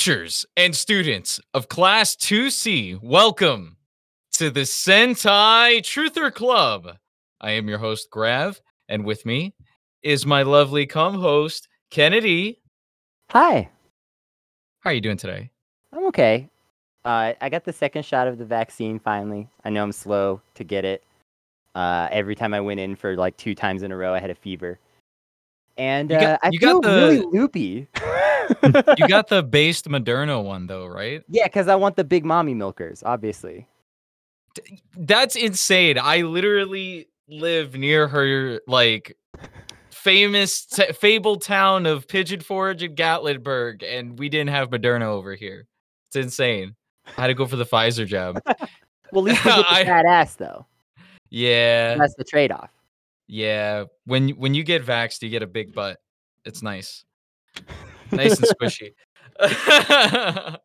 Teachers and students of Class 2C, welcome to the Sentai Truther Club. I am your host, Grav, and with me is my lovely com-host, Kennedy. Hi, How are you doing today? I'm okay. Uh, I got the second shot of the vaccine finally. I know I'm slow to get it. Uh, every time I went in for like two times in a row, I had a fever, and uh, got- I feel got really loopy. You got the based Moderna one though, right? yeah, because I want the big mommy milkers, obviously. That's insane. I literally live near her like famous t- fabled town of Pigeon Forge and Gatlinburg, and we didn't have Moderna over here. It's insane. I had to go for the Pfizer jab. Well, at least you get the I- fat ass though. Yeah, That's the trade-off. yeah. When when you get vaxxed, you get a big butt. It's nice, nice and squishy.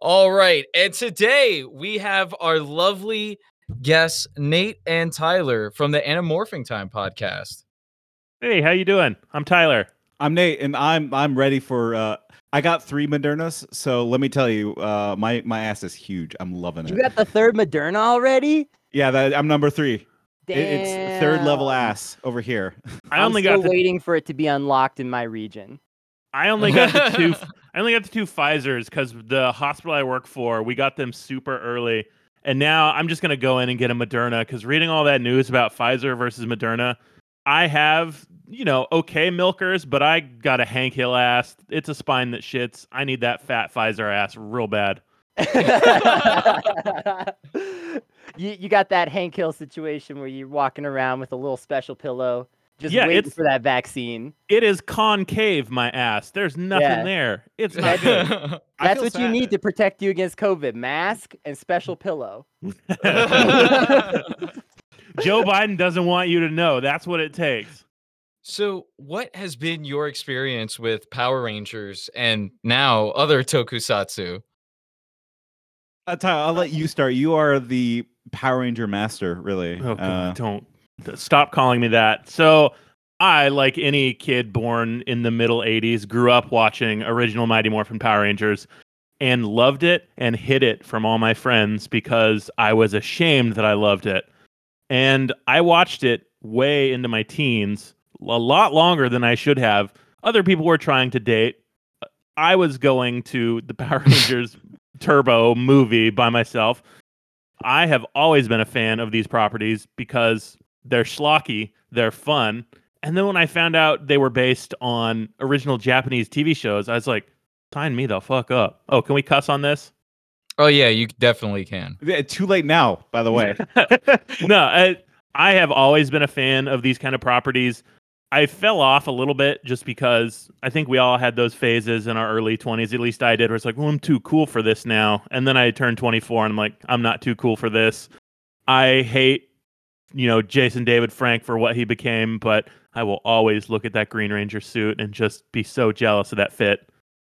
All right, and today we have our lovely guests, Nate and Tyler from the Animorphing Time podcast. Hey, how you doing? I'm Tyler. I'm Nate, and I'm I'm ready for. Uh, I got three Modernas, so let me tell you, uh, my my ass is huge. I'm loving it. You got the third Moderna already? yeah, that, I'm number three. Damn. It- it's third level ass over here. I I'm only still got the, waiting for it to be unlocked in my region. I only got the two I only got the two Pfizer's because the hospital I work for, we got them super early. And now I'm just gonna go in and get a Moderna because reading all that news about Pfizer versus Moderna, I have, you know, okay milkers, but I got a Hank Hill ass. It's a spine that shits. I need that fat Pfizer ass real bad. you you got that Hank Hill situation where you're walking around with a little special pillow, just Yeah, waiting it's- for that vaccine. It is concave, my ass. There's nothing Yeah. There. It's not good. That's feel what you need to protect you against COVID: mask and special pillow. Joe Biden doesn't want you to know. That's what it takes. so, what has been your experience with Power Rangers and now other tokusatsu? Uh, Tyler, I'll let you start. You are the Power Ranger master, really. Oh, God, Uh, don't th- stop calling me that. So, I, like any kid born in the middle 80s, grew up watching original Mighty Morphin Power Rangers and loved it and hid it from all my friends because I was ashamed that I loved it. And I watched it way into my teens, a lot longer than I should have. Other people were trying to date. I was going to the Power Rangers Turbo movie by myself. I have always been a fan of these properties because they're schlocky, they're fun. And then when I found out they were based on original Japanese TV shows, I was like, sign me the fuck up. Oh, can we cuss on this? Oh yeah, you definitely can. yeah, too late now, by the way. no, I, I have always been a fan of these kind of properties. I fell off a little bit just because I think we all had those phases in our early 20s. At least I did, where it's like, well, I'm too cool for this now. And then I turned 24 and I'm like, I'm not too cool for this. I hate, you know, Jason David Frank for what he became, but I will always look at that Green Ranger suit and just be so jealous of that fit.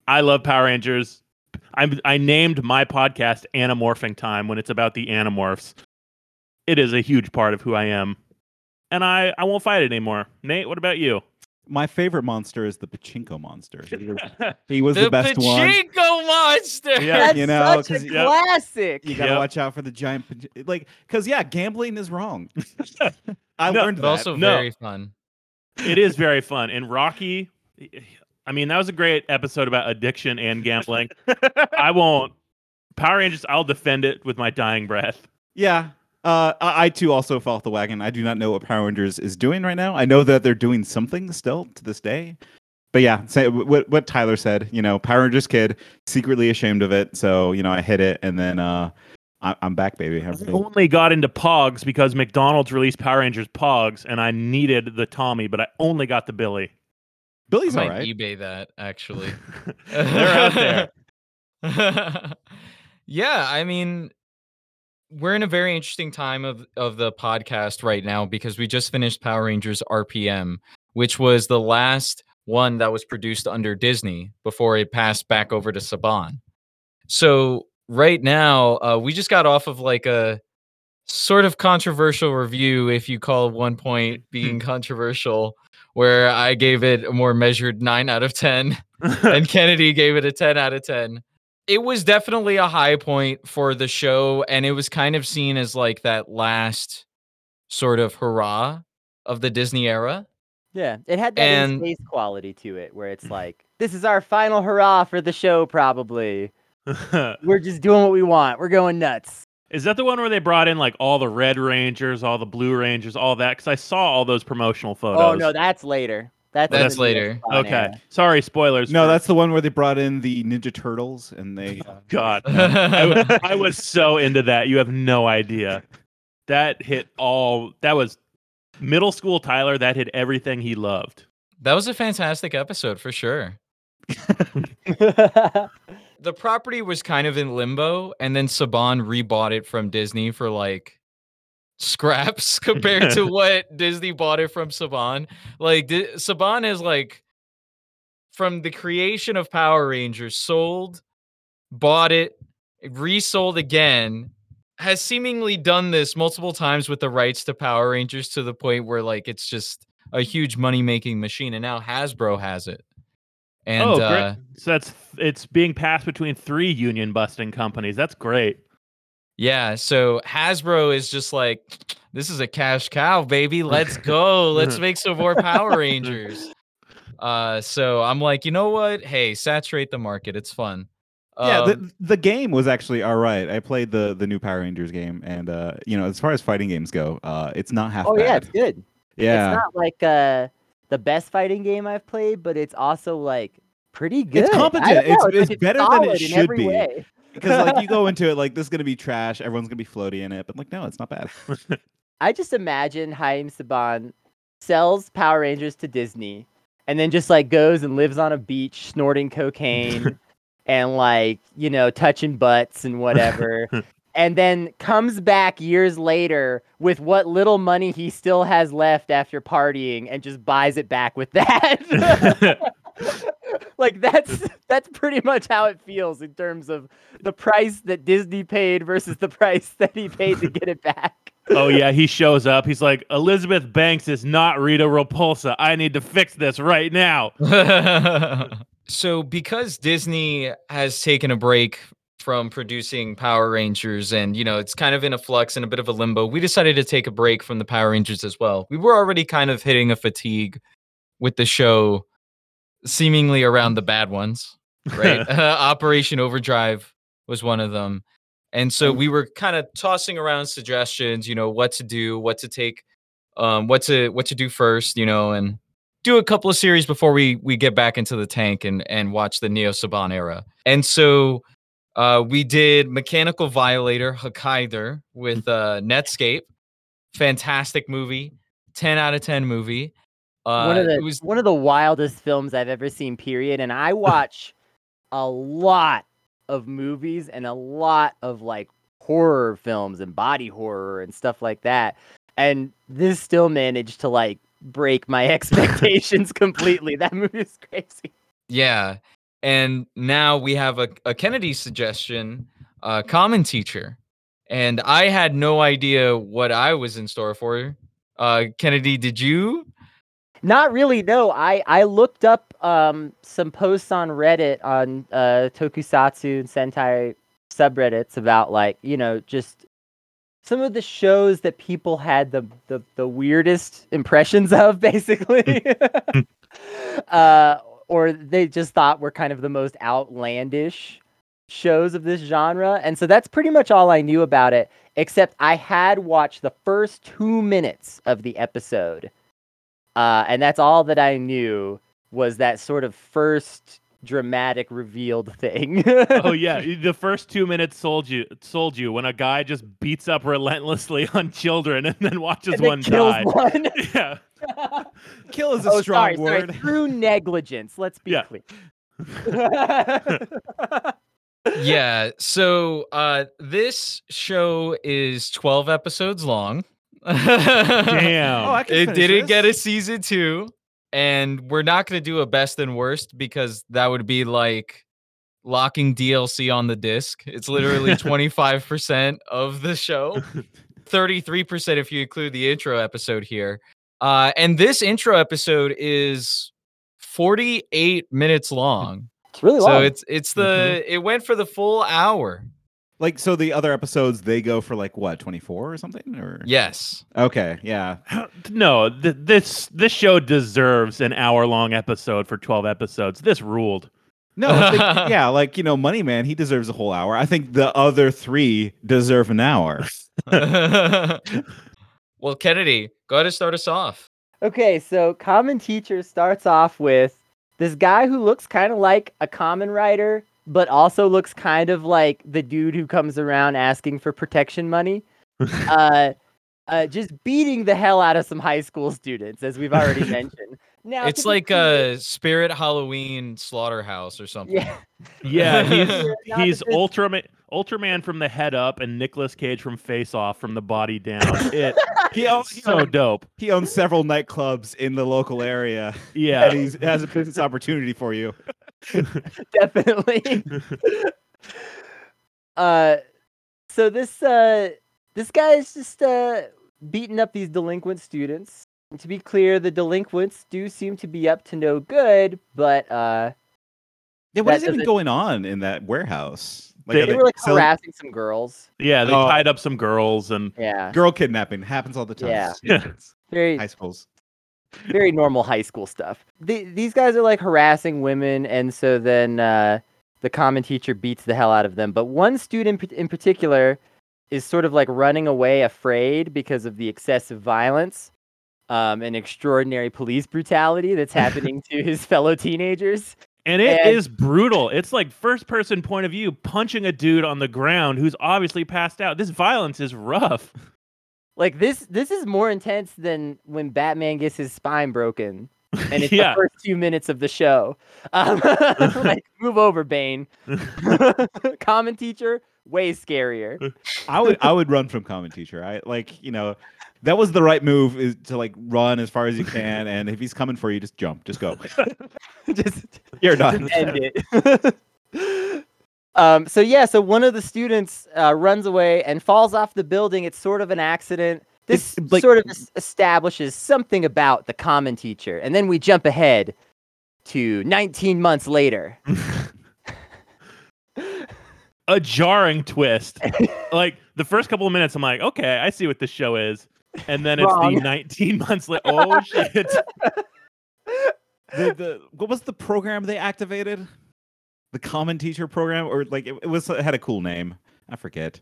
I love Power Rangers. I I named my podcast Animorphing Time when it's about the Animorphs. It is a huge part of who I am. And I, I won't fight it anymore. Nate, what about you? My favorite monster is the Pachinko monster. He was, he was the the, best one. Pachinko monster. Yeah. That's you know, such a 'cause- classic. You gotta Yep. watch out for the giant, like, cause yeah, gambling is wrong. I No, learned But that. also No. very fun. it is very fun. And Rocky, I mean, that was a great episode about addiction and gambling. I won't. Power Rangers, I'll defend it with my dying breath. Yeah. Uh, I, I too also fell off the wagon. I do not know what Power Rangers is doing right now. I know that they're doing something still to this day. But yeah, say what what Tyler said. You know, Power Rangers kid, secretly ashamed of it. So you know, I hit it, and then uh, I, I'm back, baby. I only got into Pogs because McDonald's released Power Rangers Pogs, and I needed the Tommy, but I only got the Billy. Billy's I all might right. eBay that actually. They're out there. yeah, I mean, we're in a very interesting time of of the podcast right now because we just finished Power Rangers RPM, which was the last one that was produced under Disney before it passed back over to Saban. So right now, uh, we just got off of like a sort of controversial review, if you call one point being controversial, where I gave it a more measured nine out of ten. and Kennedy gave it a 10 out of 10. It was definitely a high point for the show, and it was kind of seen as like that last sort of hurrah of the Disney era. Yeah, it had that And- space quality to it, where it's mm-hmm. like, this is our final hurrah for the show. Probably, we're just doing what we want. We're going nuts. Is that the one where they brought in like all the Red Rangers, all the Blue Rangers, all that? Because I saw all those promotional photos. Oh no, that's later. That's, in That's later. Okay. era. Sorry, spoilers. No, for- that's the one where they brought in the Ninja Turtles and they. Oh, God. I was so into that. You have no idea. That hit all. That was middle school Tyler. That hit everything he loved. That was a fantastic episode for sure. The property was kind of in limbo, and then Saban rebought it from Disney for like scraps compared to what Disney bought it from Saban. Like Di- Saban is like from the creation of Power Rangers, sold, bought it, resold again, has seemingly done this multiple times with the rights to Power Rangers to the point where like it's just a huge money making machine, and now Hasbro has it. And oh, uh, great. So that's it's being passed between three union busting companies. That's great. Yeah, so Hasbro is just like, this is a cash cow, baby. Let's go. Let's make some more Power Rangers. Uh, so I'm like, you know what? Hey, saturate the market. It's fun. yeah, Um, the, the game was actually all right. I played the the new Power Rangers game, and uh, you know, as far as fighting games go, uh, it's not half oh bad. yeah, it's good. yeah. It's not like uh the best fighting game I've played, but it's also like pretty good. I competent. don't It's- it's better than it should be. way. Because like you go into it like this is gonna be trash. Everyone's gonna be floaty in it, but like no, it's not bad. I just imagine Haim Saban sells Power Rangers to Disney and then just like goes and lives on a beach snorting cocaine and like, you know, touching butts and whatever. and then comes back years later with what little money he still has left after partying and just buys it back with that. Like that's that's pretty much how it feels in terms of the price that Disney paid versus the price that he paid to get it back. oh yeah, he shows up. He's like, Elizabeth Banks is not Rita Repulsa. I need to fix this right now. so because Disney has taken a break from producing Power Rangers and you know it's kind of in a flux and a bit of a limbo, we decided to take a break from the Power Rangers as well. We were already kind of hitting a fatigue with the show seemingly around the bad ones, right? Operation Overdrive was one of them. And so we were kind of tossing around suggestions, you know, what to do, what to take, um, what to what to do first, you know, and do a couple of series before we we get back into the tank and and watch the Neo Saban era. And so uh, we did Mechanical Violator Hakaider with uh, Netscape. Fantastic movie, ten out of ten movie. Uh, one of the it was one of the wildest films I've ever seen. Period. And I watch a lot of movies and a lot of like horror films and body horror and stuff like that. And this still managed to like break my expectations completely. That movie is crazy. Yeah. And now we have a, a Kennedy suggestion, uh, Kamen Teacher. And I had no idea what I was in store for. Uh, Kennedy, did you? Not really. No, I I looked up um some posts on Reddit on uh Tokusatsu and Sentai subreddits about like you know just some of the shows that people had the the, the weirdest impressions of, basically, uh, or they just thought were kind of the most outlandish shows of this genre, and so that's pretty much all I knew about it. Except I had watched the first two minutes of the episode uh, and that's all that I knew was that sort of first dramatic revealed thing. oh yeah, the first two minutes sold you sold you when a guy just beats up relentlessly on children and then watches And then one kills die. one. Yeah. Kill is a oh, strong sorry, word. sorry. Through negligence. Let's be Yeah. clear. Yeah. So uh, this show is 12 episodes long. Damn. Oh, it didn't get a season two. And we're not going to do a best and worst because that would be like locking DLC on the disc. It's literally 25% of the show, 33% if you include the intro episode here. Uh, and this intro episode is 48 minutes long. It's really long. So it's it's the it went for the full hour. Like so, the other episodes they go for like what twenty four or something, or Yes. okay, yeah. No, th- this this show deserves an hour long episode for twelve episodes. This ruled. No, think- yeah, like you know, Money Man, he deserves a whole hour. I think the other three deserve an hour. well, Kennedy, go ahead and start us off. Okay, so Kamen Teacher starts off with this guy who looks kind of like a Kamen Rider, but also looks kind of like the dude who comes around asking for protection money. uh, uh, just beating the hell out of some high school students, as we've already mentioned. Now, It's like a Spirit Halloween slaughterhouse or something. yeah, Yeah, he's Not he's Ultraman Ultraman from the head up and Nicolas Cage from Face Off from the body down. It He owns, he, so owns, dope. he owns several nightclubs in the local area, and Yeah. he has a business opportunity for you. definitely. uh, so this uh, this guy is just uh beating up these delinquent students. And to be clear, the delinquents do seem to be up to no good, but uh, Yeah, what That is even going on in that warehouse? They- they were like selling- harassing some girls. Yeah, they Oh. tied up some girls and Yeah, girl kidnapping happens all the time. Yeah. Yeah. very high schools. Very normal high school stuff. The, these guys are like harassing women, and so then uh, the Kamen teacher beats the hell out of them. But one student in particular is sort of like running away afraid because of the excessive violence um, and extraordinary police brutality that's happening to his fellow teenagers. and it is And- brutal. It's like first person point of view punching a dude on the ground who's obviously passed out. This violence is rough. Like this, this is more intense than when Batman gets his spine broken, and it's yeah. the first two minutes of the show. Um, like, move over, Bane. Kamen teacher, way scarier. I would I would run from Kamen teacher. I like you know that was the right move is to like run as far as you can, and if he's coming for you, just jump, just go. Just You're done. end it. Um, so yeah, so one of the students uh, runs away and falls off the building. It's sort of an accident. This It's, like- sort of establishes something about the Kamen teacher, and then we jump ahead to 19 months later. a jarring twist. like the first couple of minutes, I'm like, okay, I see what this show is. And then it's Wrong. the 19 months later. Oh shit! the, the what was the program they activated? The Kamen teacher program, or like it, it was it had a cool name. I forget.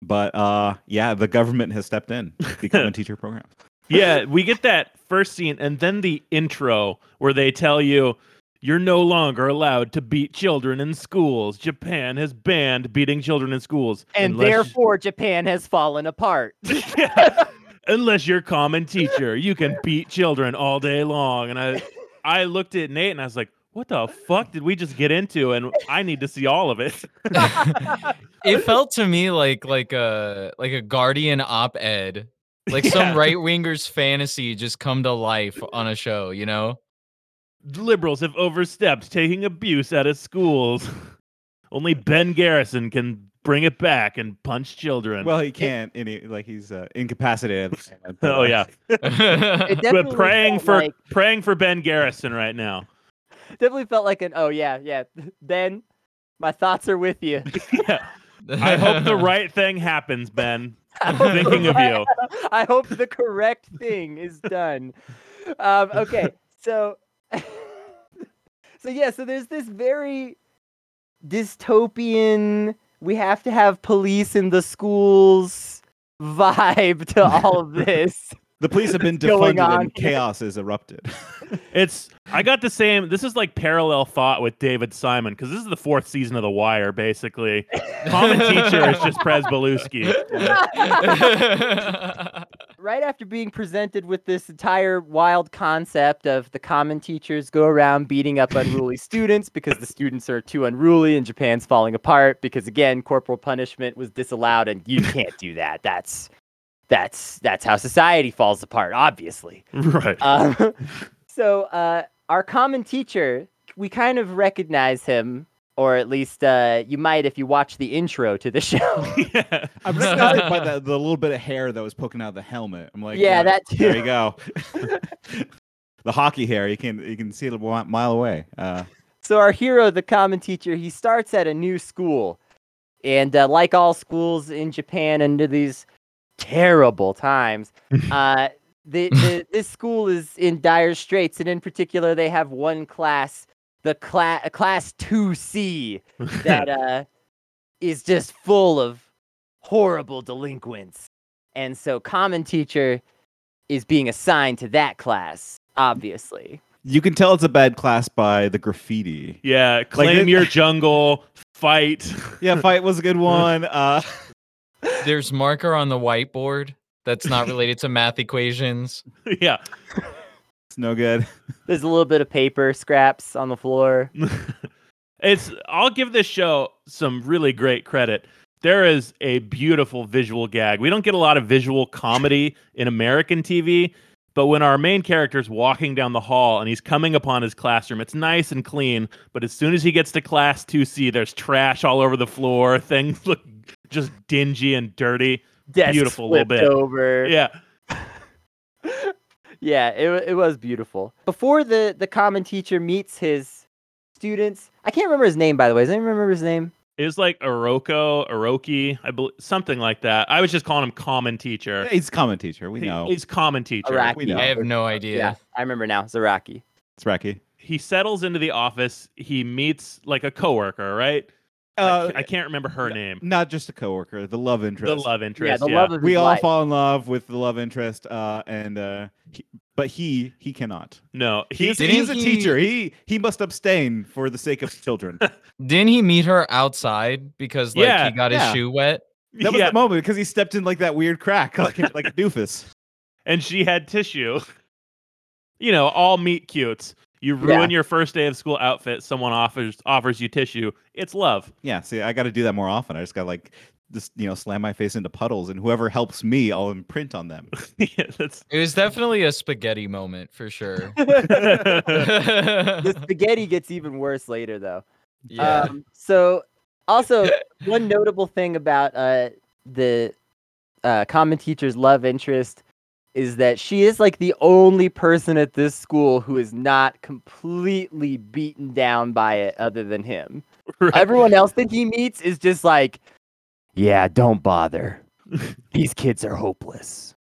But uh, yeah, the government has stepped in. The Kamen teacher program. yeah, we get that first scene, and then the intro where they tell you you're no longer allowed to beat children in schools. Japan has banned beating children in schools, And unless- therefore, Japan has fallen apart. Yeah. unless you're Kamen teacher, you can beat children all day long. And I, I looked at Nate and I was like, "What the fuck did we just get into?" And I need to see all of it. it felt to me like like a like a Guardian op-ed, like Yeah. some right winger's fantasy just come to life on a show. You know? Liberals have overstepped, taking abuse out of schools. Only Ben Garrison can bring it back and punch children. Well, he can't. Any like he's uh, incapacitated. oh yeah, It we're praying for like- praying for Ben Garrison right now. Definitely felt like an oh yeah yeah ben my thoughts are with you Yeah. I hope the right thing happens, Ben. I'm thinking of you. i hope the correct thing is done um okay so so yeah so there's this very dystopian we have to have police in the schools vibe to all of this The police have been defunded on and chaos has erupted. It's I got the same. This is like parallel thought with David Simon because this is the fourth season of The Wire. Basically, Kamen teacher is just Prez Pryzbylewski. right after being presented with this entire wild concept of the Kamen teachers go around beating up unruly students because the students are too unruly and Japan's falling apart because again corporal punishment was disallowed and you can't do that that's that's that's how society falls apart obviously Right. um, so uh, our Kamen teacher we kind of recognize him or at least uh, you might if you watch the intro to the show yeah. I'm recognized by the, the little bit of hair that was poking out of the helmet. I'm like, Yeah, that There you go. the hockey hair. You can you can see it a mi- mile away. Uh, So our hero, the Kamen teacher, he starts at a new school, and uh, like all schools in Japan under these terrible times, uh, the, the this school is in dire straits, and in particular, they have one class, the class class two C, that uh, is just full of horrible delinquents, and so Kamen teacher is being assigned to that class, obviously. you can tell it's a bad class by the graffiti. yeah, claim the- your jungle, fight. Yeah, fight was a good one. Uh, There's marker on the whiteboard that's not related to math equations. yeah. it's no good. There's a little bit of paper scraps on the floor. it's I'll give this show some really great credit. There is a beautiful visual gag. We don't get a lot of visual comedy in American TV, but when our main character's walking down the hall and he's coming upon his classroom, it's nice and clean, but as soon as he gets to class 2C, there's trash all over the floor. Things look just dingy and dirty. Desks Beautiful little bit. over. Yeah. Yeah, it it was beautiful. Before the the Kamen teacher meets his students, I can't remember his name by the way. Does anyone remember his name? It was like Oroko, Oroki, I believe something like that. I was just calling him Kamen teacher. He's Kamen teacher. We He- know. He's Kamen teacher. Araki. we know. I have no idea. Yeah, I remember now. Zaraki. It's Racky. he settles into the office. He meets like a coworker, right? I Uh, I, can't remember her name. not just a coworker, the love interest. The love interest. Yeah, the love of we all life. fall in love with the love interest, uh, and uh, he, but he he cannot. No, he, He's, Didn't he's a he- teacher. He he must abstain for the sake of children. Didn't he meet her outside because like Yeah, he got his shoe wet? That was yeah, the moment because he stepped in like that weird crack, like a- like a doofus. and she had tissue. You know, all meat cutes. You Yeah. ruin your first day of school outfit. Someone offers offers you tissue. It's love. Yeah, see, I got to do that more often. I just got to like just you know slam my face into puddles, and whoever helps me, I'll imprint on them. yeah, that's It was definitely a spaghetti moment for sure. the spaghetti gets even worse later though. yeah. Um, so also one notable thing about uh the uh Kamen teacher's love interest is that she is like the only person at this school who is not completely beaten down by it other than him. right. Everyone else that he meets is just like, yeah, don't bother. These kids are hopeless.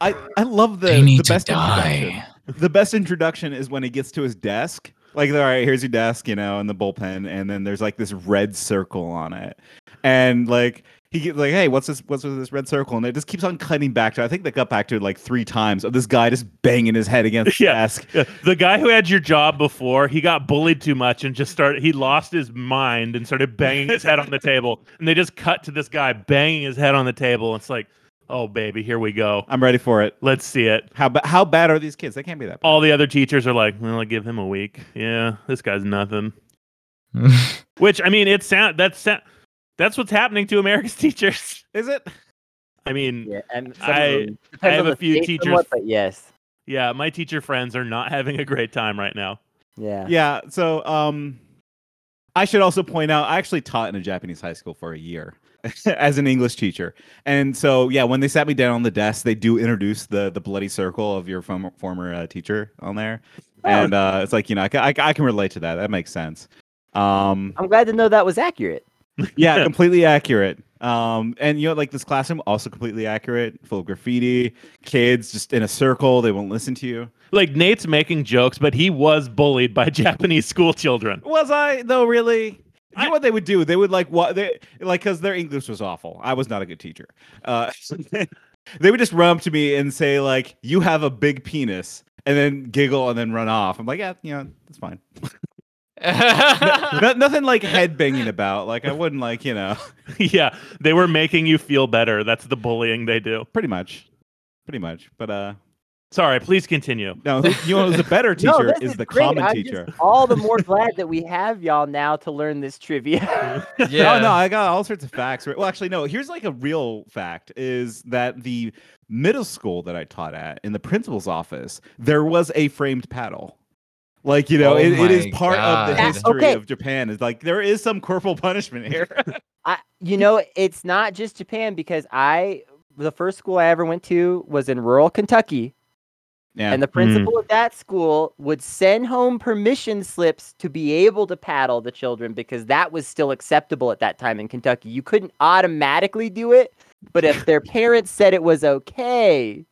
I I love the they need the to best introduction. the best introduction is when he gets to his desk. Like, all right, here's your desk, you know, and the bullpen, and then there's like this red circle on it, and like he gets like, hey, what's this? What's with this red circle? And it just keeps on cutting back to. I think they got back to it like three times of this guy just banging his head against the Yeah. desk. Yeah, the guy who had your job before, he got bullied too much and just started. He lost his mind and started banging his head on the table. And they just cut to this guy banging his head on the table. It's like, oh baby, here we go. I'm ready for it. Let's see it. How ba- how bad are these kids? They can't be that bad. All the other teachers are like, well, I give him a week. Yeah, this guy's nothing. Which I mean, it's sound that's sa- that's what's happening to America's teachers. Is it? I mean, Yeah, and I- them, I have a few teachers- somewhat, but yes, yeah, my teacher friends are not having a great time right now. yeah. Yeah. So, um, I should also point out I actually taught in a Japanese high school for a year as an English teacher, and so yeah, when they sat me down on the desk, they do introduce the the bloody circle of your former former uh, teacher on there, Oh. and uh, it's like you know I, ca- I, I can relate to that. That makes sense. Um, I'm glad to know that was accurate. Yeah, completely accurate. Um, and you know, like this classroom also completely accurate, full of graffiti, kids just in a circle, they won't listen to you. Like Nate's making jokes, but he was bullied by Japanese school children. Was I though? Really? You I- know what they would do? They would like what they like because their English was awful. I was not a good teacher. Uh, they would just run up to me and say like, "You have a big penis," and then giggle and then run off. I'm like, yeah, you know, that's fine. No- nothing like head banging about. Like I wouldn't like you know, yeah, they were making you feel better. That's the bullying they do. pretty much, pretty much. But uh, Sorry, please continue. no, who- you know, who's a better teacher no, this is, the great. Kamen I'm teacher. Just all the more glad that we have y'all now to learn this trivia. yeah. Oh no, I got all sorts of facts. Well, actually, no. Here's like a real fact: is that the middle school that I taught at, in the principal's office, there was a framed paddle. Like you know, Oh it, it is my part of the history Okay. of Japan. Is like there is some corporal punishment here. I, you know, it's not just Japan because I, the first school I ever went to was in rural Kentucky, Yeah. And the principal hmm. of that school would send home permission slips to be able to paddle the children because that was still acceptable at that time in Kentucky. You couldn't automatically do it, but if their parents said it was okay,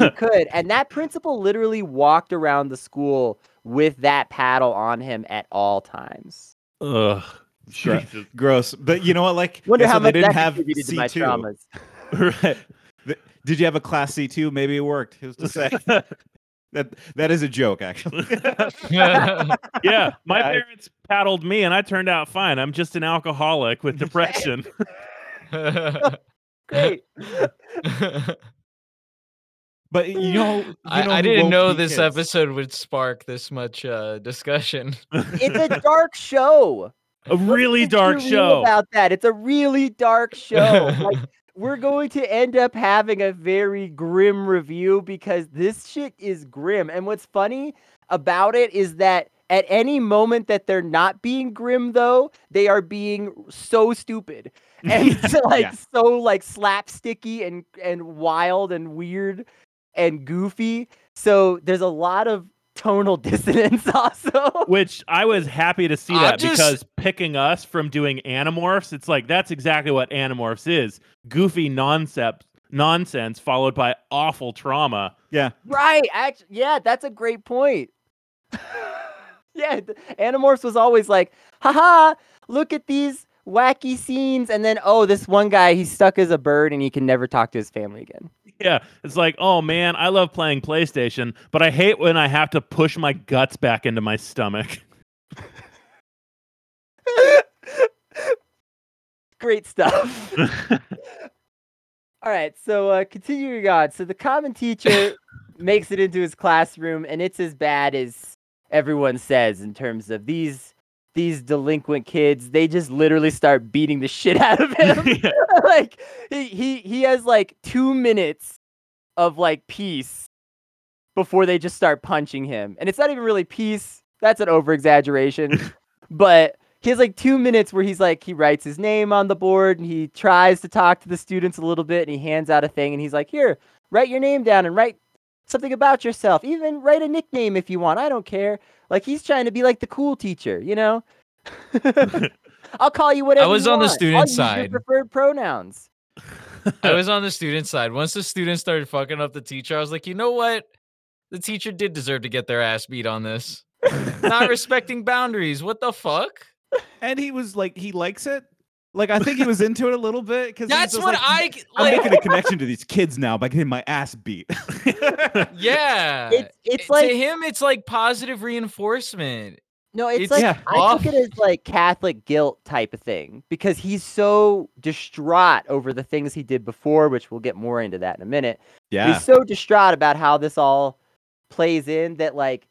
you could. And that principal literally walked around the school with that paddle on him at all times. Ugh. Jesus. Gross. But you know what? Like, Wonder yeah, so how they didn't have contributed to my C2. right. Did you have a class C two? Maybe it worked. Who's to say? that that is a joke, actually. yeah, my Yeah, I- parents paddled me, and I turned out fine. I'm just an alcoholic with depression. Great. But you know, you I, know I who didn't know this kids? episode would spark this much uh, discussion. It's a dark show. a really What's dark show. about that. It's a really dark show. like we're going to end up having a very grim review because this shit is grim. And what's funny about it is that at any moment that they're not being grim though, they are being so stupid. And it's like Yeah. so like slapsticky and and wild and weird and goofy. So there's a lot of tonal dissonance also. Which I was happy to see that just- because picking us from doing Animorphs, it's like that's exactly what Animorphs is: goofy nonsense, nonsense followed by awful trauma. Yeah. Right. Actually, yeah, that's a great point. yeah, th- Animorphs was always like, haha, look at these wacky scenes. And then, oh, this one guy, he's stuck as a bird and he can never talk to his family again. Yeah, it's like, oh man, I love playing PlayStation, but I hate when I have to push my guts back into my stomach. great stuff. All right, so uh, continuing on. So the Kamen teacher makes it into his classroom, and it's as bad as everyone says in terms of these these delinquent kids. They just literally start beating the shit out of him. Yeah. like he, he he has like two minutes of like peace before they just start punching him, and it's not even really peace. That's an over exaggeration, but he has like two minutes where he's like he writes his name on the board and he tries to talk to the students a little bit and he hands out a thing and he's like here write your name down and write something about yourself even write a nickname if you want i don't care like he's trying to be like the cool teacher you know i'll call you whatever I was you on the want. I'll student use your side. preferred pronouns I was on the student side. Once the students started fucking up the teacher, I was like, you know what? The teacher did deserve to get their ass beat on this. Not respecting boundaries. What the fuck? And he was like, he likes it. Like I think he was into it a little bit because That's what I Like... I'm making a connection to these kids now by getting my ass beat. Yeah. it's it's to like him, it's like positive reinforcement. No, it's, It's like Yeah. I off. took it as like Catholic guilt type of thing because he's so distraught over the things he did before, which we'll get more into that in a minute. But yeah. He's so distraught about how this all plays in that like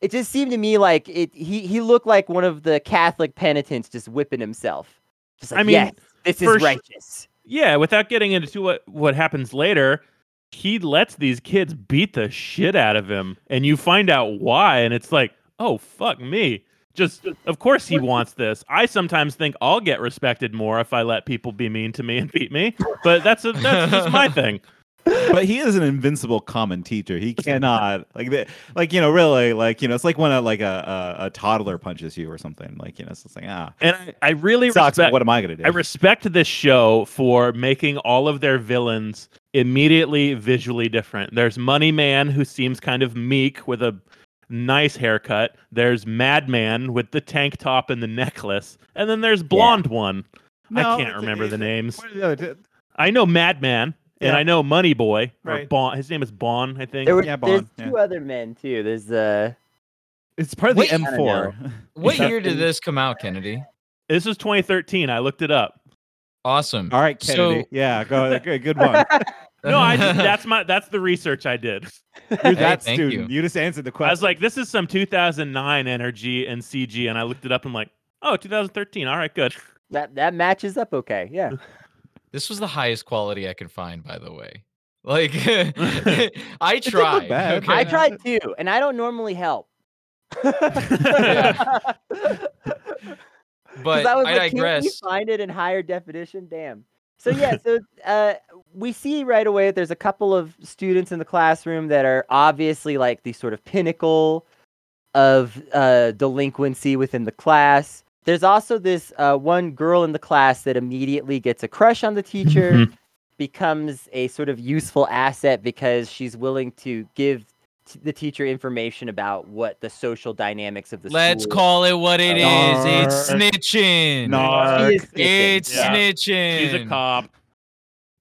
it just seemed to me like it he he looked like one of the Catholic penitents just whipping himself. Just like I mean, yes, this is su- righteous. yeah, without getting into what what happens later, he lets these kids beat the shit out of him, and you find out why, and it's like, oh fuck me. Just of course he wants this. I sometimes think I'll get respected more if I let people be mean to me and beat me, but that's a, that's just my thing. But he is an invincible Kamen teacher. He cannot like the, like you know really like you know it's like when a like a, a, a toddler punches you or something like you know it's like ah And I, I really sucks. respect What am I gonna do? I respect this show for making all of their villains immediately visually different. There's Money Man, who seems kind of meek with a nice haircut. There's Madman with the tank top and the necklace. And then there's Blonde One. I can't remember the names. the? I know Madman, and Yeah. I know Money Boy. Or Right. Bon. His name is Bon, I think. There were Yeah, there's Bond, yeah. two other men too. There's uh It's part of Wait, the I M4. What year did this come out, Kennedy? This is 2013. I looked it up. Awesome. All right, Kennedy. So- yeah, go good, good one. No, I just that's my that's the research I did. You're Hey, that thank student. you. You. just answered the question. I was like, this is some 2009 energy and CG, and I looked it up. and I'm like, oh, 2013. All right, good. that that matches up okay. Yeah. This was the highest quality I could find, by the way. Like I tried. okay? I tried too, and I don't normally help. But I was I like, Can you find it in higher definition? Damn. So yeah, so uh, we see right away that there's a couple of students in the classroom that are obviously like the sort of pinnacle of uh, delinquency within the class. There's also this uh, one girl in the class that immediately gets a crush on the teacher, Mhm. becomes a sort of useful asset because she's willing to give t- the teacher information about what the social dynamics of the Let's school. call it what it is. It's Narc. snitching. Narc. She is snitching. It's Yeah. snitching. She's a cop.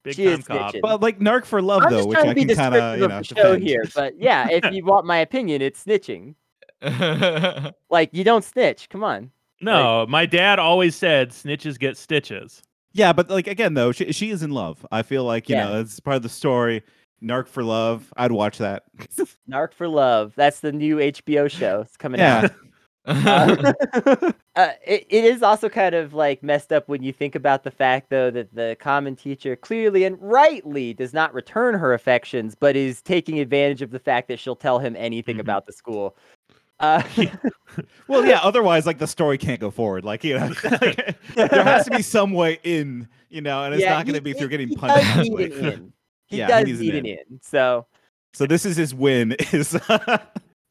Big She time cop. snitching. But like Narc for Love I'm though, which I can kind of you know show here, but yeah, if you want my opinion, it's snitching. Like you don't snitch. Come on. No, my dad always said snitches get stitches. Yeah, but like again though, she she is in love. I feel like you Yeah. know that's part of the story. Narc for Love. I'd watch that. Narc for Love. That's the new HBO show. It's coming Yeah. out. Uh, uh, it, it is also kind of like messed up when you think about the fact, though, that the Kamen teacher clearly and rightly does not return her affections, but is taking advantage of the fact that she'll tell him anything Mhm. about the school. Uh, Well, yeah. Otherwise, like the story can't go forward. Like you know, like, there has to be some way in. You know, and it's yeah, not going to he- be through he- getting he punched. does this need an in. He Yeah, does needs an need an in. in. So So this is his win. Is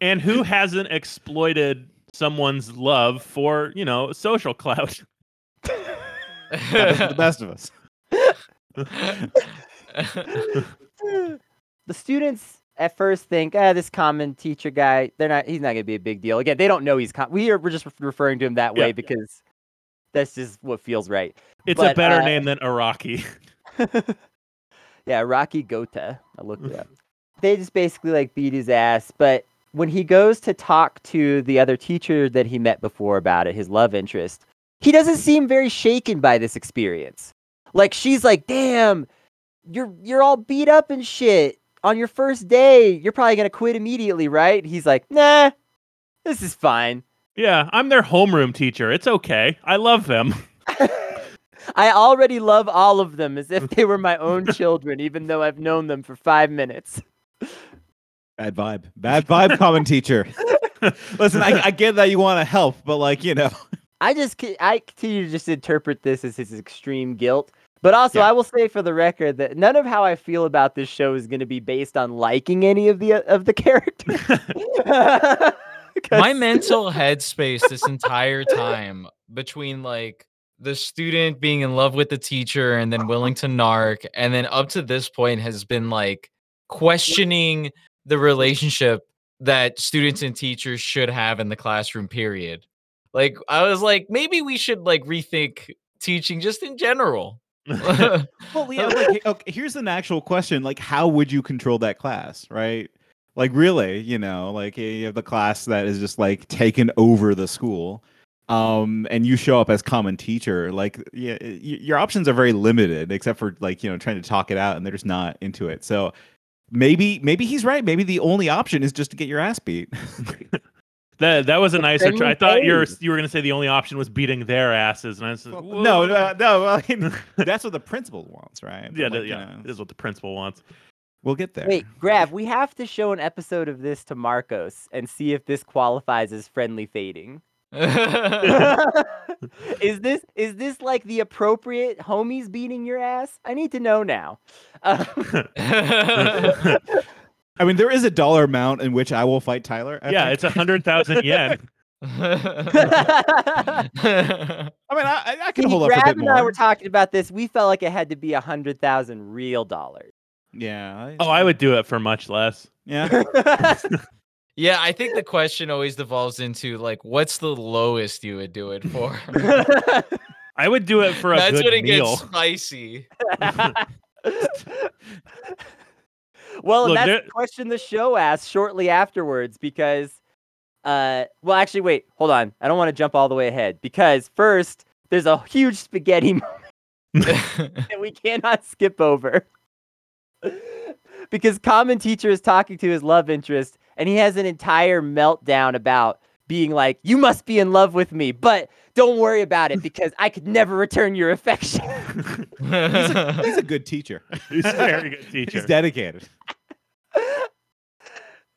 And who hasn't exploited someone's love for, you know, social clout? the best of us. the students at first think, ah, this Kamen teacher guy, they're not. He's not gonna be a big deal. Again, they don't know he's. Com- we are. We're just referring to him that way Yeah. because that's just what feels right. It's a better uh, name than Iraqi. yeah, Rocky Gota. I looked it up. They just basically like beat his ass. But when he goes to talk to the other teacher that he met before about it, his love interest, he doesn't seem very shaken by this experience. Like she's like, "Damn, you're you're all beat up and shit on your first day. You're probably gonna quit immediately, right?" He's like, "Nah, this is fine. Yeah, I'm their homeroom teacher. It's okay. I love them. I already love all of them as if they were my own children, even though I've known them for five minutes." Bad vibe. Bad vibe, Kamen teacher. Listen, I, I get that you want to help, but like you know, I just I continue to just interpret this as his extreme guilt. But also, Yeah. I will say for the record that none of how I feel about this show is going to be based on liking any of the uh, of the characters. My mental headspace this entire time between like the student being in love with the teacher and then willing to narc and then up to this point has been like questioning the relationship that students and teachers should have in the classroom period like i was like maybe we should like rethink teaching just in general well, yeah. Like, okay, here's an actual question: like, how would you control that class, right? Like, really, you know, like you have the class that is just like taken over the school, um, and you show up as Kamen teacher. Like, yeah, your options are very limited, except for like you know trying to talk it out, and they're just not into it. So. Maybe, maybe he's right. Maybe the only option is just to get your ass beat. That that was a nicer. Try. I thought you were you were gonna say the only option was beating their asses, and I was like, no, "Whoa." no, no. I mean, that's what the principal wants, right? yeah, But, that- like, you yeah, know, is what the principal wants. we'll get there. Wait, Grav, we have to show an episode of this to Marcos and see if this qualifies as friendly fading. is this is this like the appropriate homies beating your ass? I need to know now. Uh, I mean, there is a dollar amount in which I will fight Tyler. I yeah, think. it's a hundred thousand yen. I mean, I, I- I can See, hold up a Grav bit and more. I were talking about this. We felt like it had to be a hundred thousand real dollars. yeah. Oh, I would do it for much less. Yeah. yeah, I think the question always devolves into like, what's the lowest you would do it for? I would do it for a That's good when it meal. gets spicy. Well, Look, that's there- the question the show asked shortly afterwards because, uh, well, actually, wait, hold on. I don't want to jump all the way ahead because first there's a huge spaghetti moment that we cannot skip over. because Kamen teacher is talking to his love interest and he has an entire meltdown about being like you must be in love with me but don't worry about it because i could never return your affection He's a good teacher. He's a very good teacher. He's dedicated.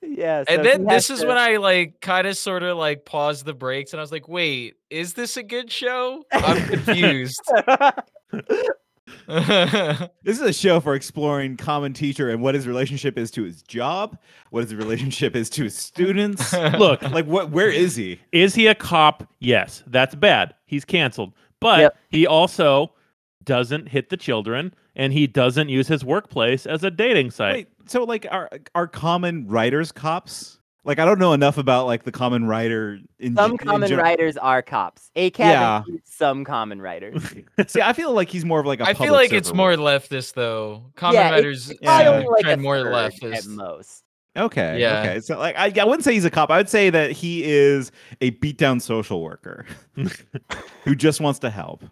yeah so and then has this is to- when I like kind of sort of like paused the brakes and I was like, wait, is this a good show? I'm confused. This is a show for exploring Kamen teacher and what his relationship is to his job, what his relationship is to his students. Look, like what where is he? is he a cop? Yes, that's bad. He's canceled. But Yep. he also doesn't hit the children and he doesn't use his workplace as a dating site. Wait, so like are are Kamen Riders cops? Like I don't know enough about like the Kamen Rider in Some in common gen- writers are cops. ACAB Yeah. some Kamen Riders. See, I feel like he's more of like a I feel like it's more leftist though. Common yeah, writers it's probably yeah, like trend more leftist. at most. Okay. Yeah. Okay. So like I, I wouldn't say he's a cop. I would say that he is a beat down social worker who just wants to help.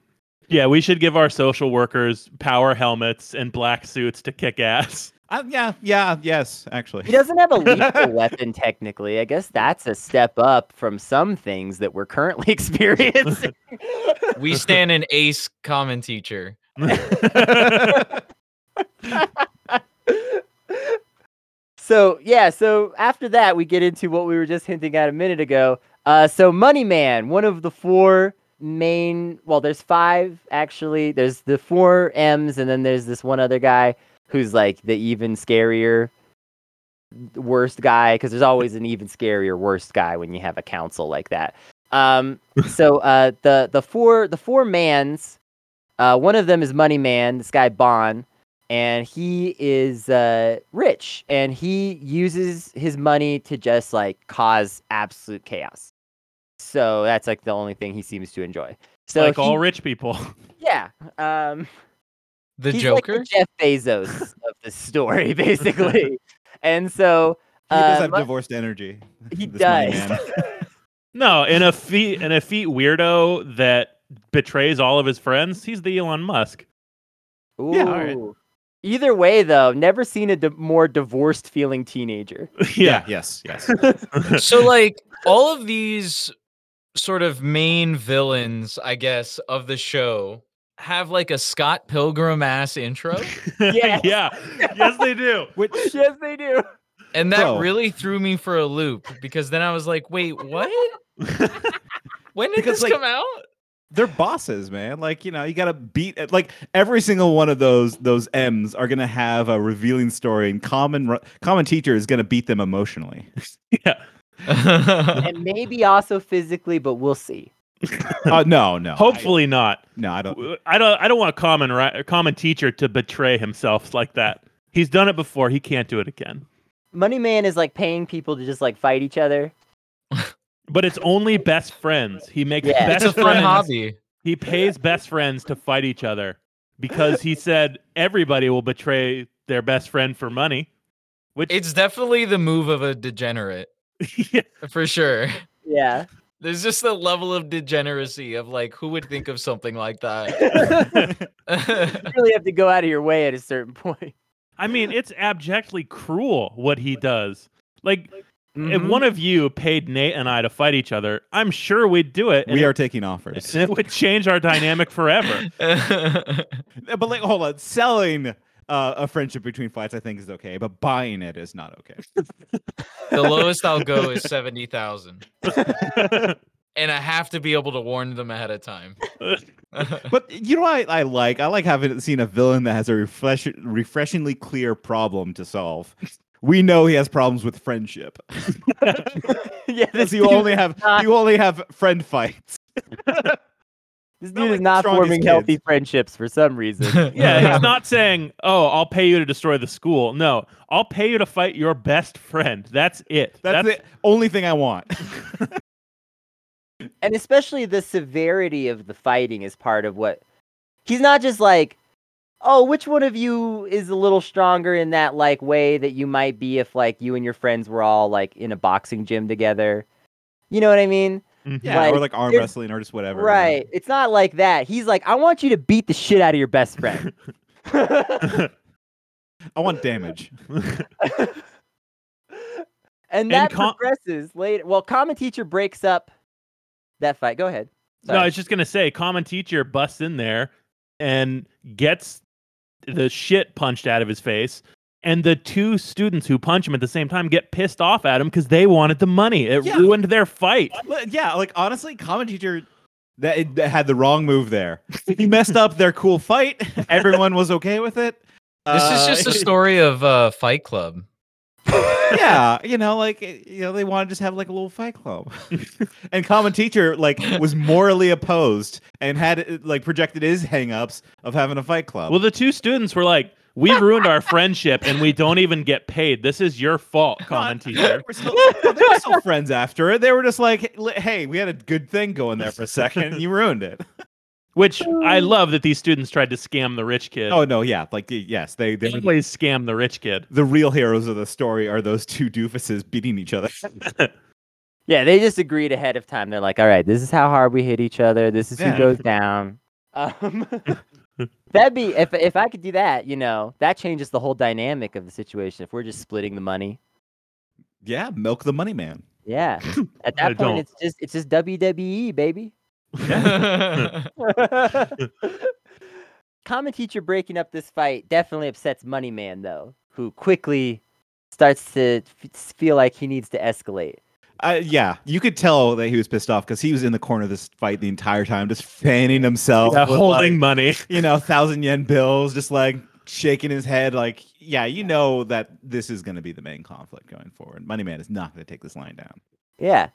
Yeah, we should give our social workers power helmets and black suits to kick ass. Uh, yeah, yeah, yes, actually. He doesn't have a lethal weapon technically. I guess that's a step up from some things that we're currently experiencing. We stand an ace Kamen teacher. so yeah, so after that we get into what we were just hinting at a minute ago. Uh, so Money Man, one of the four main well, there's five actually. There's the four M's and then there's this one other guy who's like the even scarier worst guy because there's always an even scarier worst guy when you have a council like that. Um, so uh, the the four the four mans, uh, one of them is Money Man, this guy Bond, and he is uh, rich and he uses his money to just like cause absolute chaos. So that's like the only thing he seems to enjoy. So like he- all rich people. yeah, um, The he's Joker. like the Jeff Bezos of the story, basically. and so He does uh, have Mon- divorced energy. he this does. No, in a feet in a feet weirdo that betrays all of his friends, he's the Elon Musk. Ooh. Yeah, all right. Either way, though, never seen a di- more divorced feeling teenager. yeah, yes, yes. so like all of these sort of main villains, I guess, of the show have like a Scott Pilgrim ass intro. yeah. yeah. Yes, they do. Which yes, they do. And that Bro. really threw me for a loop because then I was like, wait, what? When did Because, this like, come out? they're bosses, man. Like you know, you got to beat like every single one of those those M's are gonna have a revealing story, and common ru- Kamen teacher is gonna beat them emotionally. yeah. And maybe also physically, but we'll see. uh, no, no. I- Hopefully not. no. I don't. I don't. I don't want a common ri- a Kamen teacher to betray himself like that. He's done it before. He can't do it again. Money Man is like paying people to just like fight each other. But it's only best friends. He makes Yeah. best it's a fun friends. hobby. He pays best friends to fight each other because he said everybody will betray their best friend for money. Which It's definitely the move of a degenerate, yeah, for sure. Yeah. There's just a level of degeneracy of like, who would think of something like that? you really have to go out of your way at a certain point. I mean, it's abjectly cruel what he does. Like, if Mhm. one of you paid Nate and I to fight each other, I'm sure we'd do it. and we it- are taking offers. it would change our dynamic forever. but like, hold on. Selling uh, a friendship between fights, I think, is okay, but buying it is not okay. the lowest I'll go is seventy thousand, and I have to be able to warn them ahead of time. But you know what I, I like? I like having seen a villain that has a refresh, refreshingly clear problem to solve. We know he has problems with friendship. yeah, this Because you only have not- you only have friend fights. This dude like is not strongest forming healthy friendships for some reason. yeah, he's not saying, "Oh, I'll pay you to destroy the school." No, I'll pay you to fight your best friend. That's it. That's, the only thing I want. and especially the severity of the fighting is part of what he's not just like oh which one of you is a little stronger in that like way that you might be if like you and your friends were all like in a boxing gym together you know what i mean Yeah, Like, or like arm wrestling or just whatever. you know. right it's not like that he's like i want you to beat the shit out of your best friend I want damage. and that com- progresses later well Kamen teacher breaks up that fight go ahead No, I was just gonna say, Kamen teacher busts in there and gets the shit punched out of his face, and the two students who punch him at the same time get pissed off at him because they wanted the money. It Yeah. ruined their fight. Yeah, like honestly, Kamen teacher That that had the wrong move there. He messed up their cool fight. Everyone was okay with it. This is Uh, just a story of uh, Fight Club. yeah, you know, like you know, they want to just have like a little fight club. and Kamen teacher like was morally opposed and had like projected his hangups of having a fight club. Well, the two students were like, "We ruined our friendship, and we don't even get paid. This is your fault, Kamen They teacher." were still, no, they were still friends after it. They were just like, "Hey, we had a good thing going there for a second, and you ruined it." Which I love that these students tried to scam the rich kid. Oh no, yeah, like yes, they they they always scam the rich kid. the real heroes of the story are those two doofuses beating each other. Yeah, they just agreed ahead of time. They're like, all right, this is how hard we hit each other. This is Yeah. who goes down. Um, that'd be if if I could do that, you know, that changes the whole dynamic of the situation. If we're just splitting the money, yeah, milk the money man. yeah. At I that point, don't. it's just it's just WWE, baby. Kamen teacher breaking up this fight definitely upsets Money Man though, who quickly starts to f- feel like he needs to escalate. Uh, yeah, you could tell that he was pissed off because he was in the corner of this fight the entire time, just fanning himself, Yeah, with, holding like, money. you know, thousand yen bills, just like shaking his head, like, yeah, you know that this is going to be the main conflict going forward. Money Man is not going to take this line down. Yeah,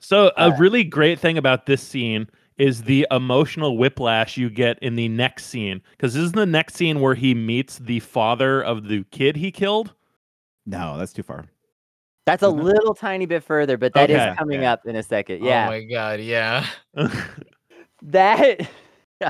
So a Uh, really great thing about this scene is the emotional whiplash you get in the next scene because this is the next scene where he meets the father of the kid he killed. No, that's too far. That's a little tiny bit further, but that is Okay, coming okay. up in a second. Yeah. Oh my god, yeah. that.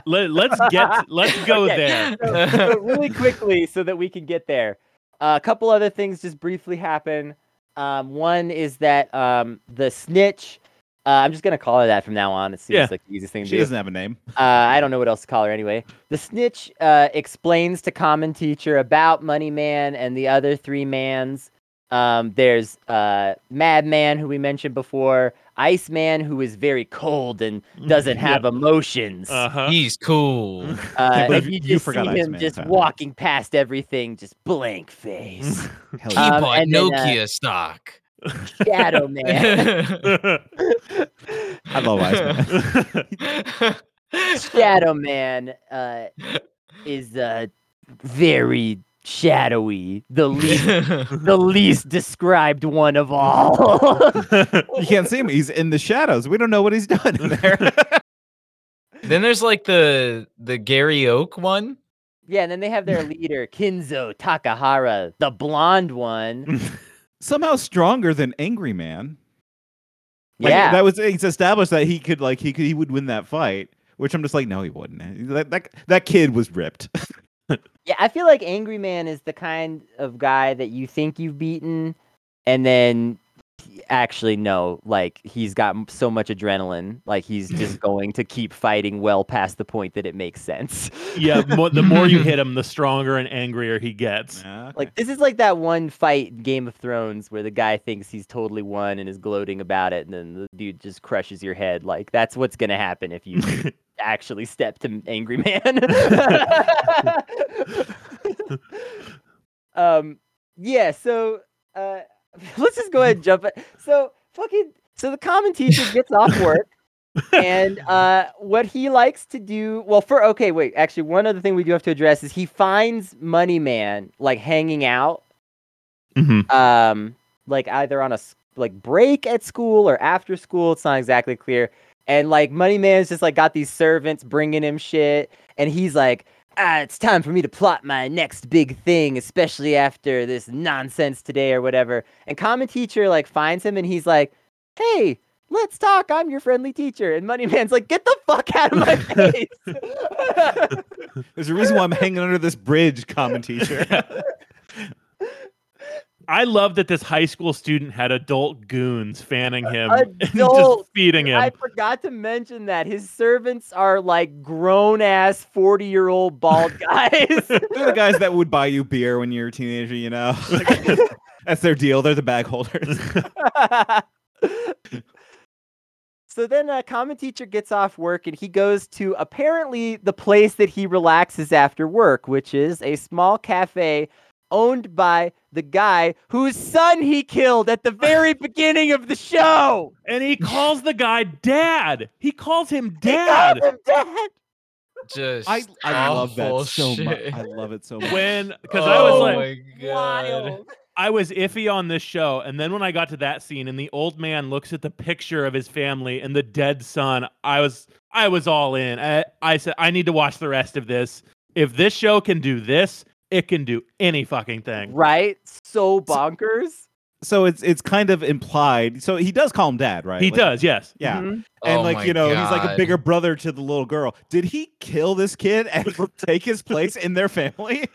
Let, let's get let's go Okay. there. so, so really quickly so that we can get there. Uh, a couple other things just briefly happen. Um, one is that um, the snitch. Uh, I'm just gonna call her that from now on. It seems Yeah. like the easiest thing to She do. doesn't have a name. Uh, I don't know what else to call her anyway. The snitch uh, explains to Kamen Teacher about Money Man and the other three mans. Um, there's uh, Madman, who we mentioned before, Iceman, who is very cold and doesn't have emotions. Uh huh. He's cool. Uh, believe and you you just forgot see him Iceman, just Tyler. walking past everything, just blank face. Hell He yeah. Um, bought and then, uh, Nokia stock. Shadow Man. I love Iceman. Shadow Man uh, is uh, very shadowy. The least, the least described one of all. you can't see him. He's in the shadows. We don't know what he's done in there. then there's like the the Gary Oak one. yeah, and then they have their leader Kinzo Takahara, the blonde one. Somehow stronger than Angry Man. Like, yeah, that was it's established that he could like he could he would win that fight, which I'm just like, no, he wouldn't. That that, that kid was ripped. Yeah, I feel like Angry Man is the kind of guy that you think you've beaten, and then actually no, like he's got so much adrenaline, like he's just going to keep fighting well past the point that it makes sense. yeah, mo- the more you hit him, the stronger and angrier he gets. Like this is like that one fight Game of Thrones where the guy thinks he's totally won and is gloating about it, and then the dude just crushes your head. Like that's what's gonna happen if you actually step to Angry Man. um, yeah. So uh, let's just go ahead and jump. it. So fucking. So the Kamen teacher gets off work. and uh, what he likes to do, well, for okay, wait. Actually, one other thing we do have to address is he finds Money Man like hanging out, Mhm. um, like either on a like break at school or after school. It's not exactly clear. And like Money Man's just like got these servants bringing him shit, and he's like, ah, it's time for me to plot my next big thing, especially after this nonsense today or whatever. And Kamen Teacher like finds him, and he's like, hey. Let's talk. I'm your friendly teacher. And Money Man's like, get the fuck out of my face. There's a reason why I'm hanging under this bridge, Kamen teacher. I love that this high school student had adult goons fanning him and Adult- just feeding him. I forgot to mention that his servants are like grown ass 40 year old bald guys. They're the guys that would buy you beer when you're a teenager, you know? That's their deal. They're the bag holders. so then a Kamen teacher gets off work and he goes to apparently the place that he relaxes after work, which is a small cafe owned by the guy whose son he killed at the very beginning of the show. And he calls the guy dad. He calls him He dad. called him dad. Just I, I love that awful so much. I love it so much. When because I was Oh like my god. Wild. I was iffy on this show, and then when I got to that scene and the old man looks at the picture of his family and the dead son, I was I was all in. I, I said I need to watch the rest of this. If this show can do this, it can do any fucking thing. Right? So bonkers. so it's it's kind of implied. So he does call him dad, right? He Like, does, yes. Yeah. Mhm. And Oh like you know, he's like a bigger brother to the little girl. Did he kill this kid and take his place in their family?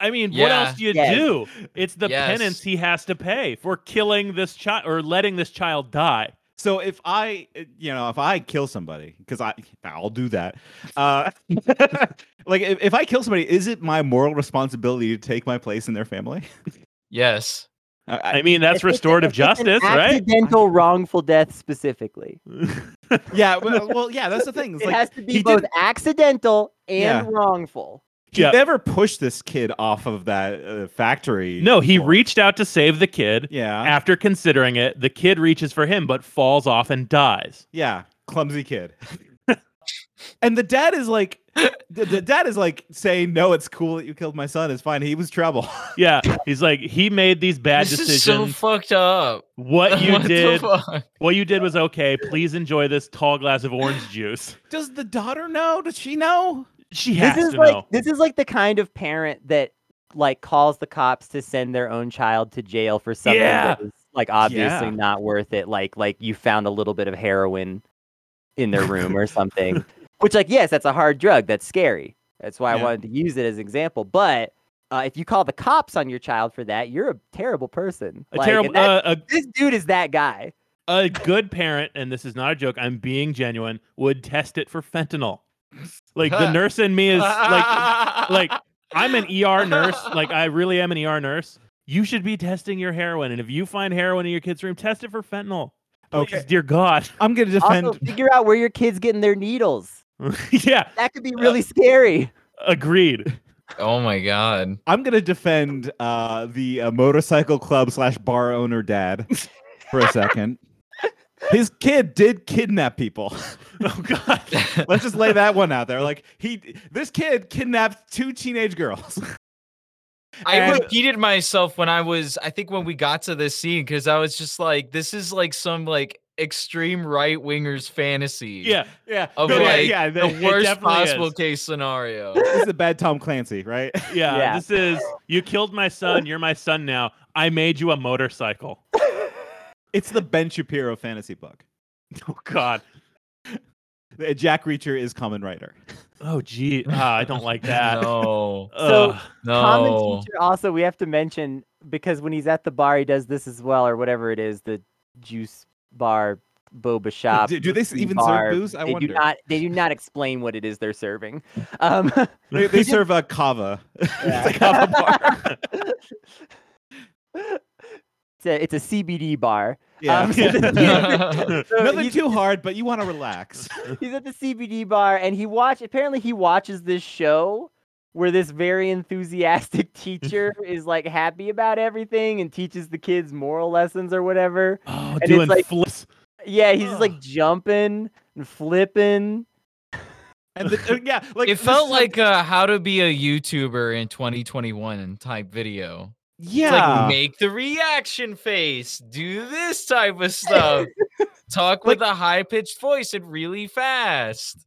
I mean, what else do you Yes. do? It's the Yes. penance he has to pay for killing this child or letting this child die. So if I, uh, you know, if I kill somebody, because I, I'll do that. Uh, like if, if I kill somebody, is it my moral responsibility to take my place in their family? Yes. I, I mean, that's If it's a- restorative it's an justice, right? Accidental wrongful death specifically. yeah, well, well, yeah, that's the thing. It's It like has to be both didn't- accidental and Yeah. wrongful. He Yeah. never pushed this kid off of that uh, factory. no, he floor. reached out to save the kid. Yeah, After considering it, the kid reaches for him but falls off and dies. yeah, clumsy kid. and the dad is like, the, the dad is like saying, "No, it's cool that you killed my son. It's fine. He was trouble." Yeah, he's like he made these bad this is so decisions. fucked up. what you What the did, fuck? what you did was okay. Please enjoy this tall glass of orange juice. Does the daughter know? Does she know? She has This is to like know. this is like the kind of parent that like calls the cops to send their own child to jail for something Yeah. is like obviously Yeah. not worth it. Like like you found a little bit of heroin in their room or something. Which like yes, that's a hard drug. That's scary. That's why I wanted to use it as an example. But uh, if you call the cops on your child for that, you're a terrible person. A Like, terrible, that- uh, a this dude is that guy. a good parent, and this is not a joke, I'm being genuine, would test it for fentanyl. Like the nurse in me is like like I'm an ER nurse, like I really am an ER nurse. You should be testing your heroin. And if you find heroin in your kid's room, test it for fentanyl. Please, Okay. dear God. I'm gonna defend. Also, figure out where your kid's getting their needles. yeah, That could be really scary. agreed. Oh my god. I'm gonna defend uh, the uh, motorcycle club slash bar owner dad for a second. His kid did kidnap people. Oh God. Let's just lay that one out there. Like he, this kid kidnapped two teenage girls. I And- repeated myself when I was, I think when we got to this scene, because I was just like, this is like some like extreme right wingers fantasy. Yeah. yeah, Of no, yeah, like yeah, the it worst possible is. case scenario. This is a bad Tom Clancy, right? Yeah, Yeah. This is you killed my son. You're my son now. I made you a motorcycle. It's the Ben Shapiro fantasy book. Oh God. Uh, Jack Reacher is Kamen Rider. Oh gee. Ah, I don't like that. no. So, Ugh. Kamen teacher also we have to mention because when he's at the bar he does this as well or whatever it is the juice bar boba shop do- do they s- tea even serve booze? I they wonder. do not they do not explain what it is they're serving um They, they serve a kava. Yeah. it's a kava bar. It's a, it's a cbd bar Yeah. Um, so the- so Nothing he's- too hard, but you want to relax. he's at the CBD bar and he watch apparently he watches this show where this very enthusiastic teacher is like happy about everything and teaches the kids moral lessons or whatever. Oh, it's doing like- flips. Yeah, he's just like jumping and flipping. And the, uh, yeah, like it felt is like uh, how to be a YouTuber in 2021 type video. It's yeah, like make the reaction face, do this type of stuff, talk with a high pitched voice and really fast.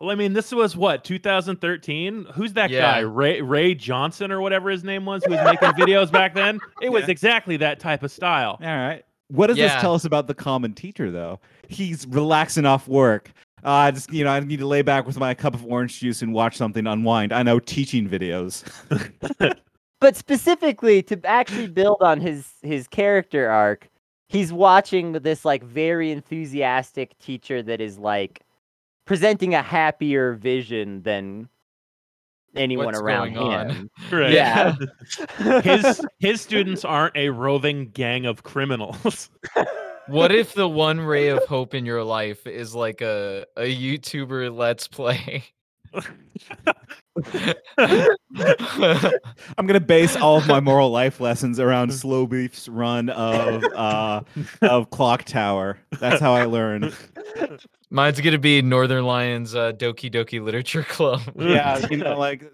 Well, I mean, this was what 2013. Who's that Yeah. guy? Ray Ray Johnson or whatever his name was, who was making videos back then. It was Yeah. exactly that type of style. All right. What does Yeah. this tell us about the Kamen teacher, though? He's relaxing off work. Uh, I just, you know, I need to lay back with my cup of orange juice and watch something unwind. I know teaching videos. But specifically to actually build on his his character arc, he's watching this like very enthusiastic teacher that is like presenting a happier vision than anyone What's around going on? him. Right. Yeah. his his students aren't a roving gang of criminals. What if the one ray of hope in your life is like a, a YouTuber let's play? I'm gonna base all of my moral life lessons around Slowbeef's run of uh, of Clock Tower. That's how I learned. Mine's gonna be Northernlion's uh, Doki Doki Literature Club. Yeah, you know, like,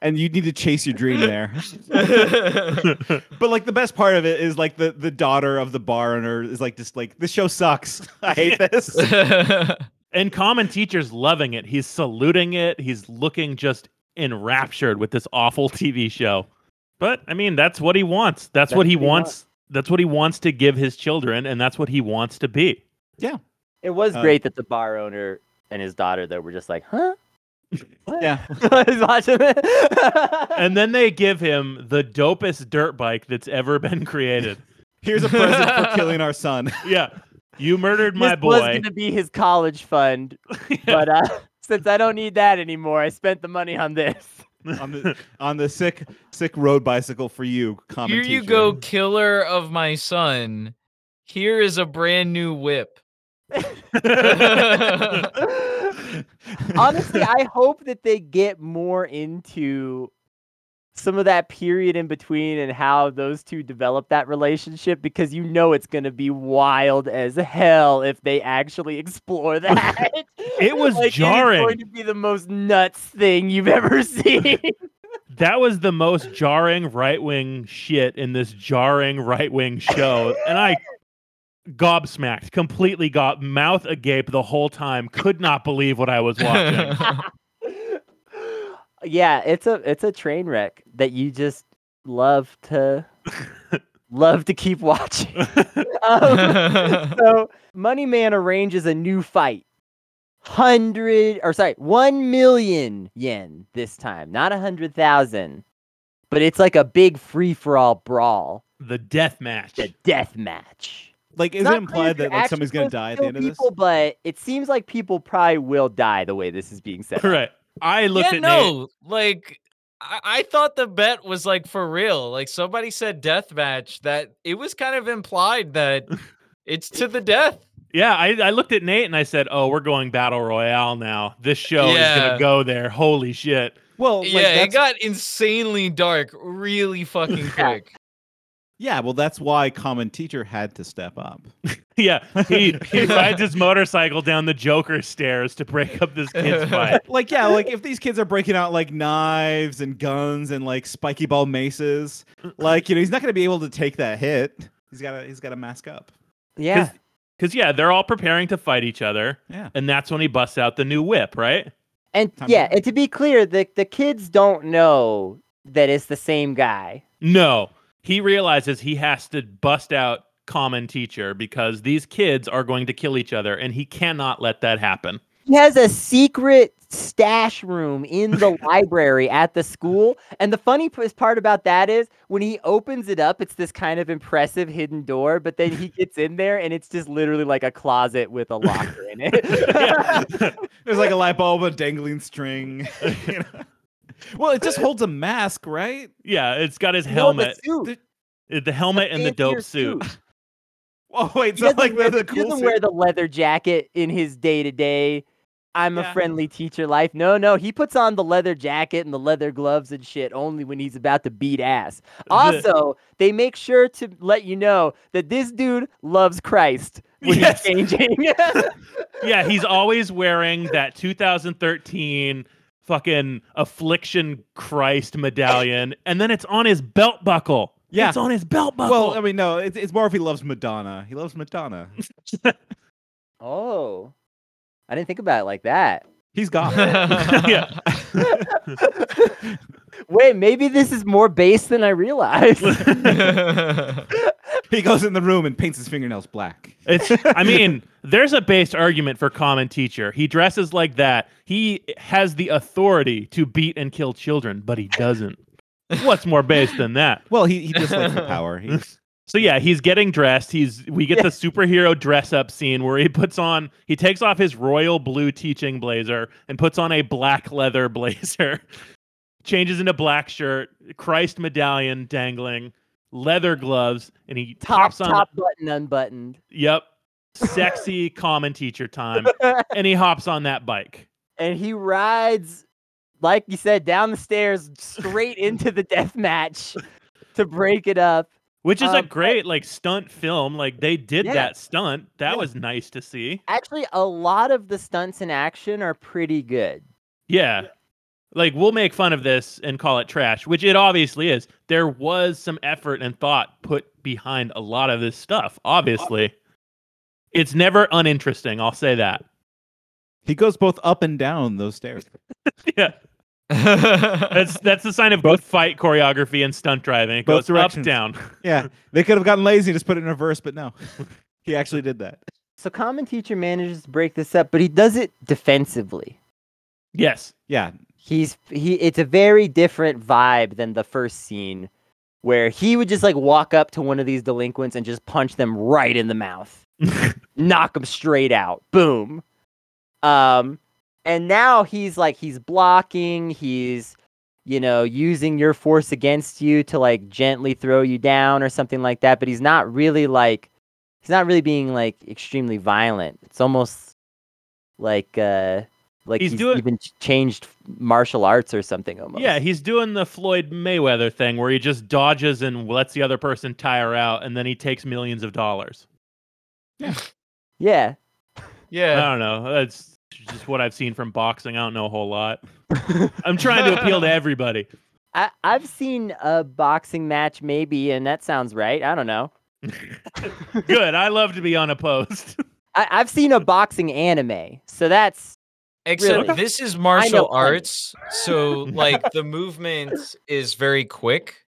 and you need to chase your dream there. But like the best part of it is like the the daughter of the bar owner is like just like this show sucks. I hate this. And Kamen teacher's loving it. He's saluting it. He's looking just enraptured with this awful TV show. But I mean, that's what he wants. That's, what That's he what he wants. That's what he wants to give his children, and that's what he wants to be. Yeah. It was Uh, great that the bar owner and his daughter though were just like, huh? What? Yeah. I was watching it. And then they give him the dopest dirt bike that's ever been created. Here's a present for killing our son. Yeah. You murdered my boy. this was gonna be his college fund, but uh, since I don't need that anymore, I spent the money on this. on the on the sick sick road bicycle for you. Kamen Here you teacher. go, killer of my son. Here is a brand new whip. Honestly, I hope that they get more into some of that period in between and how those two develop that relationship because you know it's going to be wild as hell if they actually explore that. It was Like, jarring. is going to be the most nuts thing you've ever seen. that was the most jarring right wing shit in this jarring right wing show. And I gobsmacked, completely got mouth agape the whole time, could not believe what I was watching. yeah, it's a it's a train wreck that you just love to love to keep watching. Um, so Moneyman arranges a new fight. Hundred or sorry, one million yen this time, not a hundred thousand. But it's like a big free for all brawl, the death match. The death match. Like, is it implied that like somebody's gonna die at the end of this? But it seems like people probably will die the way this is being said. Right. I looked yeah, at Nate. no, like I, I thought the bet was like for real. Like somebody said death match that it was kind of implied that it's to the death. Yeah, I, I looked at Nate and I said, "Oh, we're going battle royale now. This show is gonna go there. Holy shit!" Well, like, yeah, it got insanely dark really fucking quick. Yeah. Well, that's why Kamen teacher had to step up. Yeah, he he rides his motorcycle down the Joker stairs to break up this kid's fight. like yeah like if these kids are breaking out like knives and guns and like spiky ball maces like you know he's not going to be able to take that hit he's got to he's got to mask up Yeah. Because yeah, they're all preparing to fight each other, yeah and that's when he busts out the new whip, right? And Time yeah, to- and to be clear, the the kids don't know that it's the same guy. No, he realizes he has to bust out Kamen teacher because these kids are going to kill each other, and he cannot let that happen. He has a secret stash room in the library at the school. And the funny part about that is when he opens it up, it's this kind of impressive hidden door, but then he gets in there and it's just literally like a closet with a locker in it. there's like a light bulb a dangling string you know? well it just holds a mask right Yeah, it's got his No, the helmet, suit. uh, the helmet, and the dope suit. oh wait so like wear, the, the he doesn't suit? wear the leather jacket in his day to day. I'm Yeah. a friendly teacher life. No, no, he puts on the leather jacket and the leather gloves and shit only when he's about to beat ass. Also, they make sure to let you know that this dude loves Christ when Yes. he's changing. yeah, he's always wearing that 2013 fucking affliction Christ medallion, and then it's on his belt buckle. Yeah. it's on his belt buckle. well i mean no it's, it's more if he loves madonna he loves madonna oh, I didn't think about it like that. he's gone Yeah. Wait, maybe this is more base than I realized. he goes in the room and paints his fingernails black It's. I mean, there's a based argument for Kamen teacher. He dresses like that. He has the authority to beat and kill children, but he doesn't. What's more based than that? well he, he just likes the power he's So yeah, he's getting dressed. He's we get the superhero dress up scene where he puts on he takes off his royal blue teaching blazer and puts on a black leather blazer. Changes into black shirt, Christ medallion dangling, leather gloves, and he top hops on top button unbuttoned. Yep. Sexy Kamen teacher time. And he hops on that bike. and he rides, like you said, down the stairs straight into the death match to break it up. Which is Um, a great like stunt film. Like they did Yeah. that stunt. That Yeah. was nice to see. Actually, a lot of the stunts in action are pretty good. Yeah. Like we'll make fun of this and call it trash, which it obviously is. There was some effort and thought put behind a lot of this stuff, obviously. It's never uninteresting, I'll say that. He goes both up and down those stairs. yeah. That's that's the sign of good fight choreography and stunt driving. It Both goes up directions. down. Yeah, they could have gotten lazy and just put it in reverse, but no, he actually did that. So Kamen Teacher manages to break this up, but he does it defensively. Yes. Yeah, He's he it's a very different vibe than the first scene where he would just like walk up to one of these delinquents and just punch them right in the mouth. knock them straight out. Boom. Um and now he's like he's blocking, he's you know, using your force against you to like gently throw you down or something like that, but he's not really like he's not really being like extremely violent. It's almost like uh like He's he's, doing- even changed martial arts or something almost. Yeah, he's doing the Floyd Mayweather thing where he just dodges and lets the other person tire out and then he takes millions of dollars. Yeah. I yeah. I don't know. That's just what I've seen from boxing. I don't know a whole lot. I'm trying to appeal to everybody. I, I've seen a boxing match maybe, and that sounds right. I don't know. Good. I love to be unopposed. I, I've seen a boxing anime, so that's Except Really? this is martial arts, so like the movement is very quick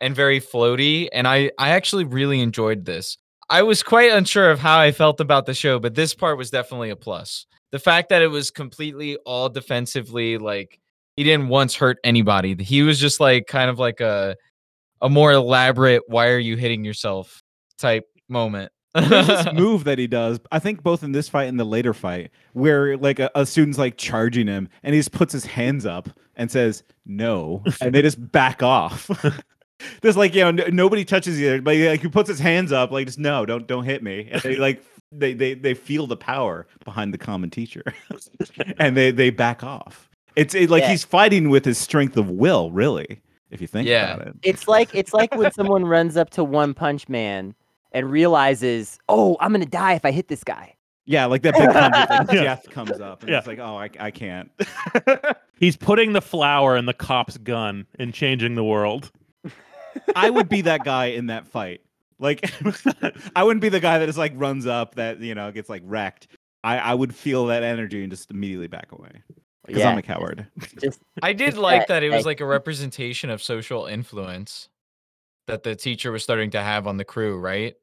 and very floaty, and I I actually really enjoyed this. I was quite unsure of how I felt about the show, but this part was definitely a plus. The fact that it was completely all defensively, like he didn't once hurt anybody. He was just like kind of like a a more elaborate "Why are you hitting yourself?" type moment. There's this move that he does. I think both in this fight and the later fight, where like a, a student's like charging him, and he just puts his hands up and says no, and they just back off. There's like you know n- nobody touches you, but like he puts his hands up like just no, don't don't hit me. And they like they they they feel the power behind the Kamen teacher, and they they back off. It's it, like Yeah. he's fighting with his strength of will, really. If you think Yeah. about it. it's like it's like when someone runs up to One Punch Man and realizes, oh, I'm gonna die if I hit this guy. Yeah, like that big conflict, like Yeah. death comes up, and Yeah. it's like, oh, I, I can't. He's putting the flower in the cop's gun and changing the world. I would be that guy in that fight. Like, I wouldn't be the guy that just like runs up that you know gets like wrecked. I, I would feel that energy and just immediately back away because Yeah, I'm a coward. just I did like that, that it was like- like a representation of social influence that the teacher was starting to have on the crew, right?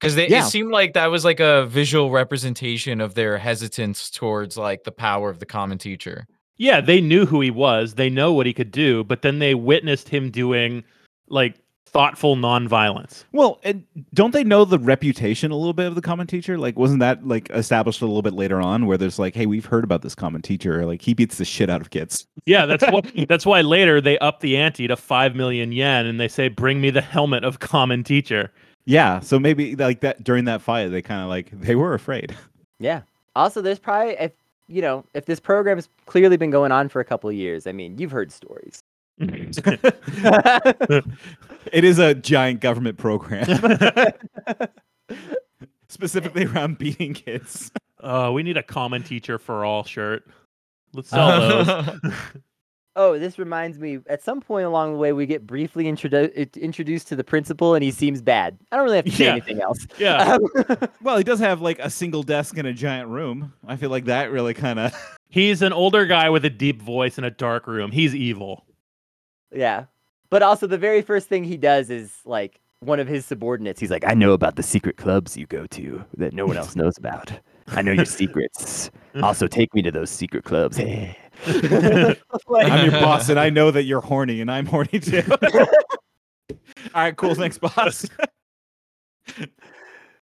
Because Yeah. it seemed like that was like a visual representation of their hesitance towards like the power of the Kamen teacher. Yeah, they knew who he was. They know what he could do, but then they witnessed him doing like thoughtful nonviolence. Well, and don't they know the reputation a little bit of the Kamen teacher? Like, wasn't that like established a little bit later on, where there's like, hey, we've heard about this Kamen teacher. Like, he beats the shit out of kids. Yeah, that's what that's why later they up the ante to 5 million yen and they say bring me the helmet of Kamen teacher. Yeah, so maybe like that during that fight, they kind of like they were afraid. yeah. Also, there's probably if you know if this program's clearly been going on for a couple of years. I mean, you've heard stories. it is a giant government program, specifically around beating kids. Oh, we need a Kamen teacher for all shirt. Let's sell those. Oh, this reminds me. At some point along the way, we get briefly introdu- introduced to the principal, and he seems bad. I don't really have to say Yeah. anything else. yeah. Um, Well, he does have like a single desk in a giant room. I feel like that really kind of. He's an older guy with a deep voice in a dark room. He's evil. yeah, but also the very first thing he does is like one of his subordinates. He's like, "I know about the secret clubs you go to that no one else knows about. I know your secrets. Also, take me to those secret clubs." Like- I'm your boss, and I know that you're horny, and I'm horny too. All right, cool. Thanks, boss.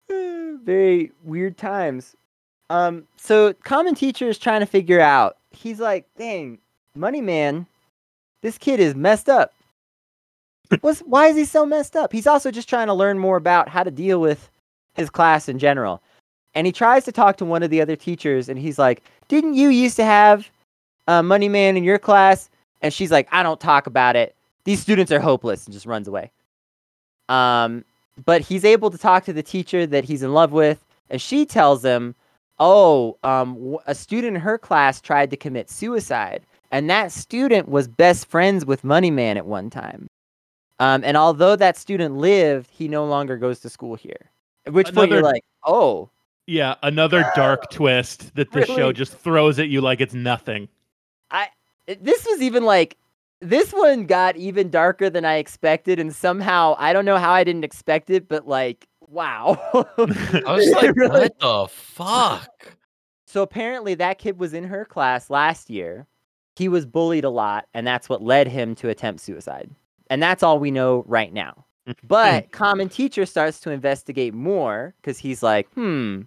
very weird times. Um, so Kamen teacher is trying to figure out. He's like, "Dang, money man, this kid is messed up. What's why is he so messed up? He's also just trying to learn more about how to deal with his class in general. And he tries to talk to one of the other teachers, and he's like, "Didn't you used to have uh, Money Man in your class?" And she's like, "I don't talk about it. These students are hopeless," and just runs away. Um, but he's able to talk to the teacher that he's in love with, and she tells him, "Oh, um, a student in her class tried to commit suicide, and that student was best friends with Money Man at one time. Um, and although that student lived, he no longer goes to school here." At which point you're like, "Oh." Yeah, another dark twist that the show just throws at you like it's nothing. It- this was even like this one got even darker than I expected, and somehow I don't know how I didn't expect it, but like wow. I was like, Really? what the fuck? So apparently that kid was in her class last year. He was bullied a lot, and that's what led him to attempt suicide. And that's all we know right now. But Kamen teacher starts to investigate more because he's like, hmm,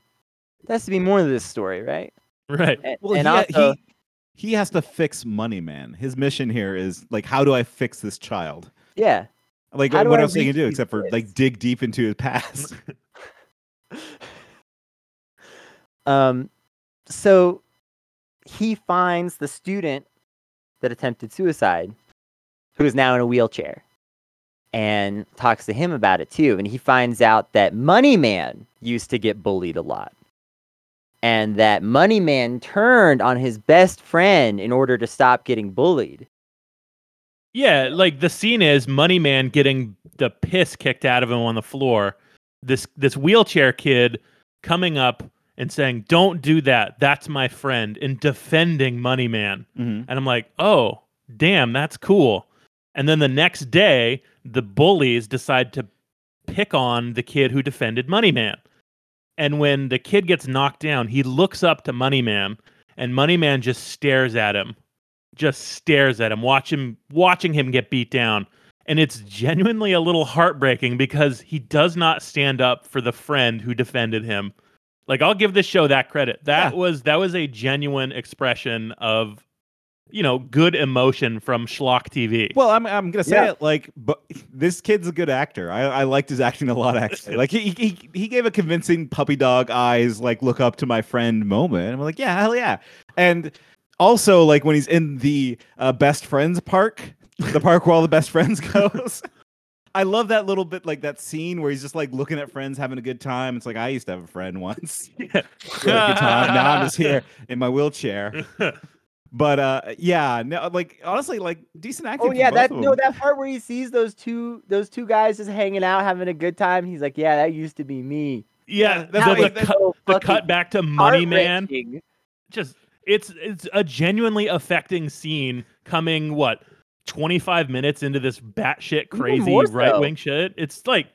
there has to be more to this story, right? Right. And, Well, and he, also, he he has to fix Money Man. His mission here is like, how do I fix this child? yeah. Like, How what I else can you reach do except for kids? like dig deep into his past? Um, so he finds the student that attempted suicide, who is now in a wheelchair, and talks to him about it too. And he finds out that Money Man used to get bullied a lot, and that Money Man turned on his best friend in order to stop getting bullied. Yeah, like the scene is Money Man getting the piss kicked out of him on the floor. This this wheelchair kid coming up and saying, "Don't do that. That's my friend," and defending Money Man. Mhm. And I'm like, "Oh, damn, that's cool." And then the next day, the bullies decide to pick on the kid who defended Money Man. And when the kid gets knocked down, he looks up to Money Man, and Money Man just stares at him just stares at him, watch him watching him get beat down. And it's genuinely a little heartbreaking because he does not stand up for the friend who defended him. Like I'll give this show that credit. That Yeah. was that was a genuine expression of you know, good emotion from Schlock TV. Well, I'm I'm gonna say Yeah. it like, but this kid's a good actor. I, I liked his acting a lot. Actually, like he, he he gave a convincing puppy dog eyes, like look up to my friend moment. And I'm like, yeah, hell yeah. And also, like when he's in the uh, best friends park, the park where all the best friends goes. I love that little bit, like that scene where he's just like looking at friends having a good time. It's like I used to have a friend once. We had a good time. Now I'm just here in my wheelchair. But uh, yeah, no, like honestly, like decent acting. Oh yeah, that no, that part where he sees those two those two guys just hanging out having a good time. He's like, yeah, that used to be me. yeah, that's the, the, cut, So the cut back to Money Man. just it's it's a genuinely affecting scene coming what 25 minutes into this batshit crazy so. right wing shit. It's like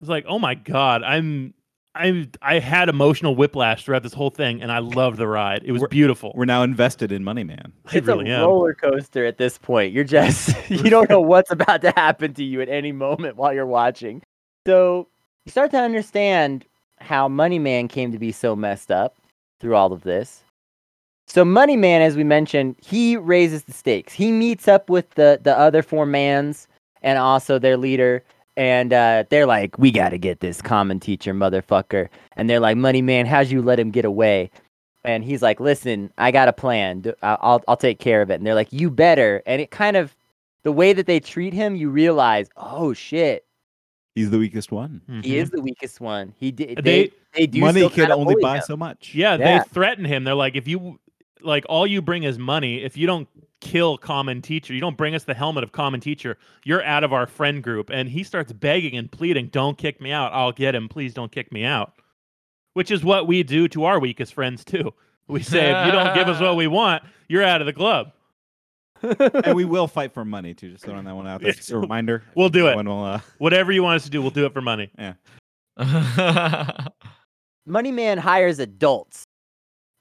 it's like oh my god, I'm I I had emotional whiplash throughout this whole thing, and I loved the ride. It was We're- beautiful. We're now invested in Money Man. I It's really a am. roller coaster at this point. You're just you don't know what's about to happen to you at any moment while you're watching. So you start to understand how Money Man came to be so messed up through all of this. So Money Man, as we mentioned, he raises the stakes. He meets up with the the other four mans and also their leader, and uh, they're like, "We got to get this Kamen teacher, motherfucker." And they're like, "Money Man, how'd you let him get away?" And he's like, "Listen, I got a plan. D- I- I'll I'll take care of it." And they're like, "You better." And it kind of the way that they treat him, you realize, "Oh shit, He's the weakest one. Mhm. he is the weakest one." He did. They- They they do Money still can only buy him. so much. Yeah, Yeah. they threaten him. They're like, if you like, all you bring is money. If you don't kill Kamen Teacher, you don't bring us the helmet of Kamen Teacher. You're out of our friend group. And he starts begging and pleading, "Don't kick me out. I'll get him. Please don't kick me out." Which is what we do to our weakest friends too. We say, if you don't give us what we want, you're out of the club. and we will fight for money too. Just throwing that one out there. Just a reminder. We'll do it. When we'll, uh, Whatever you want us to do, we'll do it for money. Yeah. Money Man hires adults.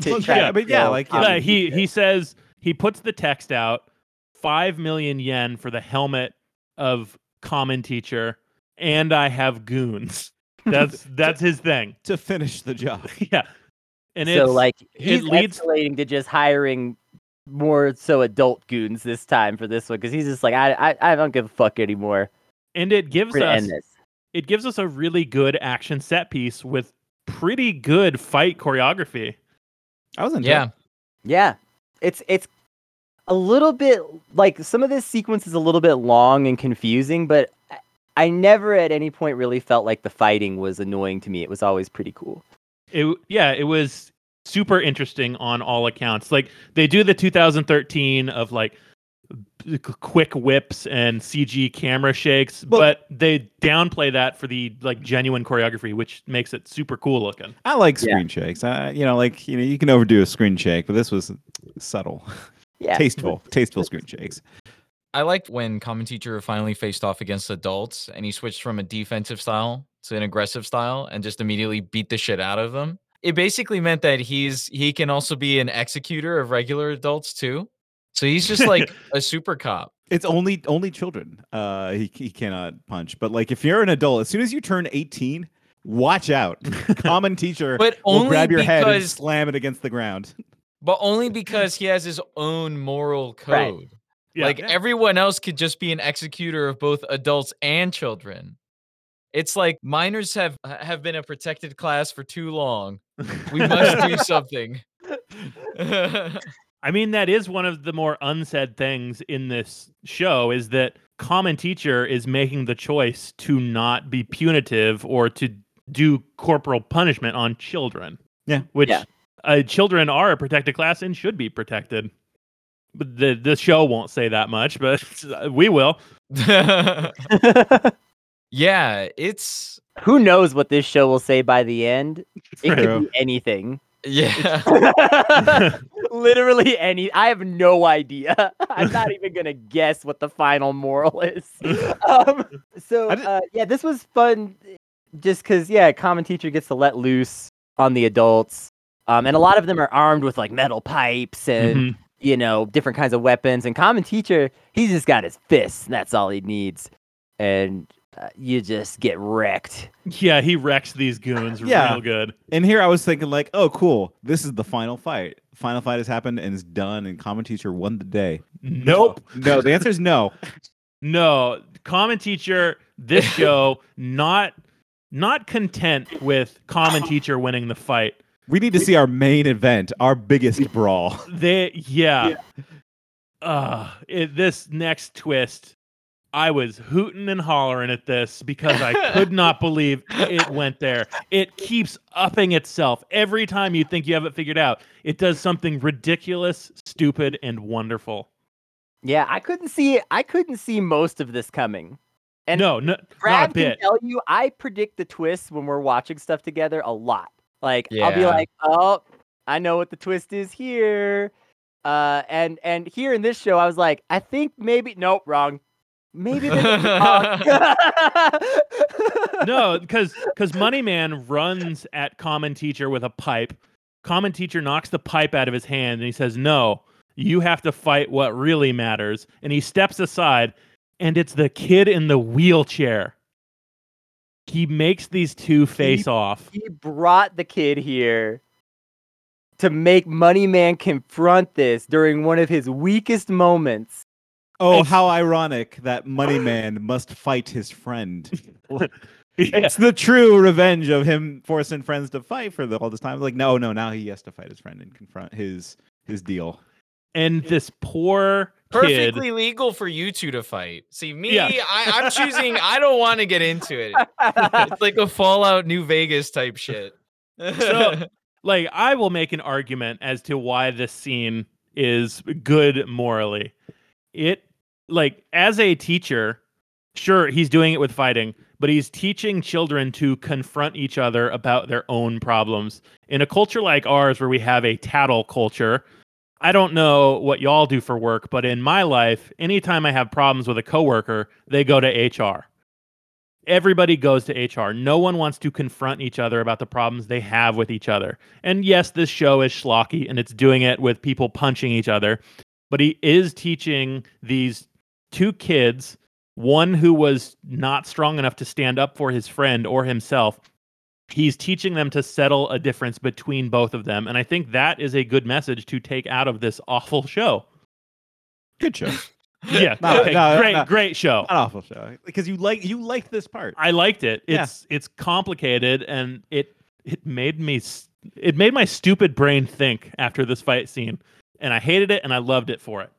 To Well, yeah, but yeah, like, Kamen Yeah, he he says he puts the text out, five million yen for the helmet of Kamen teacher, and I have goons. That's that's his thing. to finish the job. Yeah, and so it's like it he's leads- escalating to just hiring more so adult goons this time for this one because he's just like I, I I don't give a fuck anymore. and it gives us it gives us a really good action set piece with pretty good fight choreography. I was enjoying. yeah. Yeah, it's it's a little bit like some of this sequence is a little bit long and confusing, but I- I never at any point really felt like the fighting was annoying to me. It was always pretty cool. It yeah, it was super interesting on all accounts. Like they do the 2013 of like b- quick whips and CG camera shakes, Well- but they downplay that for the like genuine choreography, which makes it super cool looking. I like Yeah. screen shakes. Uh, you know, like you know, you can overdo a screen shake, but this was subtle, Yeah. tasteful, tasteful screen shakes. I liked when Kamen Teacher finally faced off against adults and he switched from a defensive style to an aggressive style and just immediately beat the shit out of them. It basically meant that he's he can also be an executor of regular adults too. So he's just like a super cop. It's only only children. Uh, he he cannot punch. But like, if you're an adult, as soon as you turn 18, watch out. Kamen teacher But will only grab your head and because slam it against the ground. but only because he has his own moral code. Right. Yeah. like Yeah. everyone else could just be an executor of both adults and children. It's like minors have have been a protected class for too long. We must do something. I mean, that is one of the more unsaid things in this show is that Kamen Teacher is making the choice to not be punitive or to do corporal punishment on children. Yeah. Which Yeah. Uh, children are a protected class and should be protected. But the the show won't say that much, but we will. yeah, it's Who knows what this show will say by the end? It could be anything. Yeah. Literally any. I have no idea. I'm not even gonna guess what the final moral is. Um, so uh, yeah, this was fun. Just because, yeah, Kamen teacher gets to let loose on the adults, um, and a lot of them are armed with like metal pipes and Mhm. you know different kinds of weapons. And Kamen teacher, he's just got his fists. And that's all he needs, and uh, you just get wrecked. Yeah, he wrecks these goons Yeah. real good. And here I was thinking, like, oh, cool. This is the final fight. Final fight has happened and it's done, and Kamen Teacher won the day. Nope. No, the answer is no. No, Kamen teacher. This show not not content with Kamen teacher winning the fight. We need to see our main event, our biggest brawl. They yeah. Uh it, this next twist, I was hooting and hollering at this because I could not believe it went there. It keeps upping itself every time you think you have it figured out. It does something ridiculous, stupid, and wonderful. Yeah, I couldn't see. I couldn't see most of this coming. And no, no, not a Brad can bit. tell you, I predict the twists when we're watching stuff together a lot. Like I'll be like, "Oh, I know what the twist is here," uh, and and here in this show, I was like, "I think maybe nope, wrong. Maybe they're talk." no, because because Money Man runs at Kamen Teacher with a pipe. Kamen Teacher knocks the pipe out of his hand and he says, "No, you have to fight what really matters." And he steps aside, and it's the kid in the wheelchair. He makes these two face off. he brought the kid here to make Money Man confront this during one of his weakest moments. Oh, It's- how ironic that Money Man must fight his friend. Yeah. It's the true revenge of him forcing friends to fight for the, all this time. Like, no, no, now he has to fight his friend and confront his his deal. And this poor kid. Perfectly legal for you two to fight. See, me, Yeah. I, I'm choosing. I don't want to get into it. It's like a Fallout New Vegas type shit. So- like I will make an argument as to why this scene is good morally. It like as a teacher, sure he's doing it with fighting, but he's teaching children to confront each other about their own problems. In a culture like ours where we have a tattle culture, I don't know what y'all do for work, but in my life, anytime I have problems with a coworker, they go to HR. Everybody goes to HR. No one wants to confront each other about the problems they have with each other. And yes, this show is schlocky and it's doing it with people punching each other, but he is teaching these two kids, one who was not strong enough to stand up for his friend or himself. He's teaching them to settle a difference between both of them. And I think that is a good message to take out of this awful show. Good show. Yeah, No, okay, no, great, no. great show. Not awful show because you like you liked this part. I liked it. Yeah. It's it's complicated and it it made me it made my stupid brain think after this fight scene, and I hated it and I loved it for it.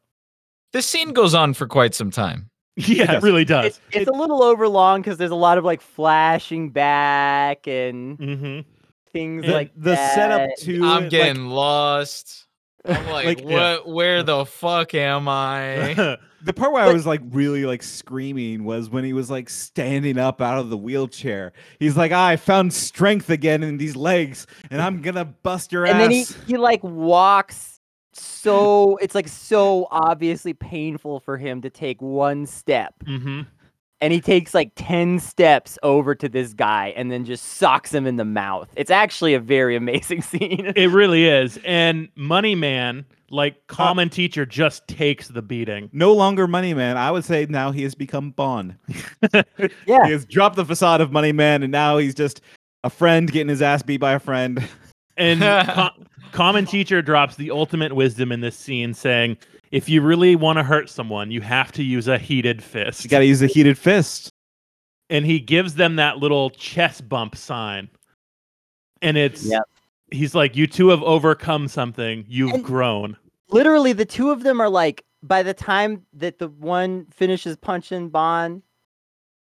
This scene goes on for quite some time. Yeah, it does. really does. It's, it's a little overlong because there's a lot of like flashing back and hmm things And like the that. setup to I'm it, getting lost. I'm like, Like, what? yeah. Where the fuck am I? the part where I was like really like screaming was when he was like standing up out of the wheelchair. He's like, "Ah, I found strength again in these legs, and I'm gonna bust your and ass. And then he he like walks so it's like so obviously painful for him to take one step hmm and he takes like 10 steps over to this guy and then just socks him in the mouth it's actually a very amazing scene It really is. And Money Man, like Kamen teacher, just takes the beating. no longer Money Man. I would say now he has become Bond. Yeah. He has dropped the facade of Money Man, and now he's just a friend getting his ass beat by a friend. And co- Kamen teacher drops the ultimate wisdom in this scene, saying, "If you really want to hurt someone, you have to use a heated fist." You got to use a heated fist. and he gives them that little chest bump sign, and it's Yep. he's like, "You two have overcome something. You've And- grown." literally the two of them are like by the time that the one finishes punching bond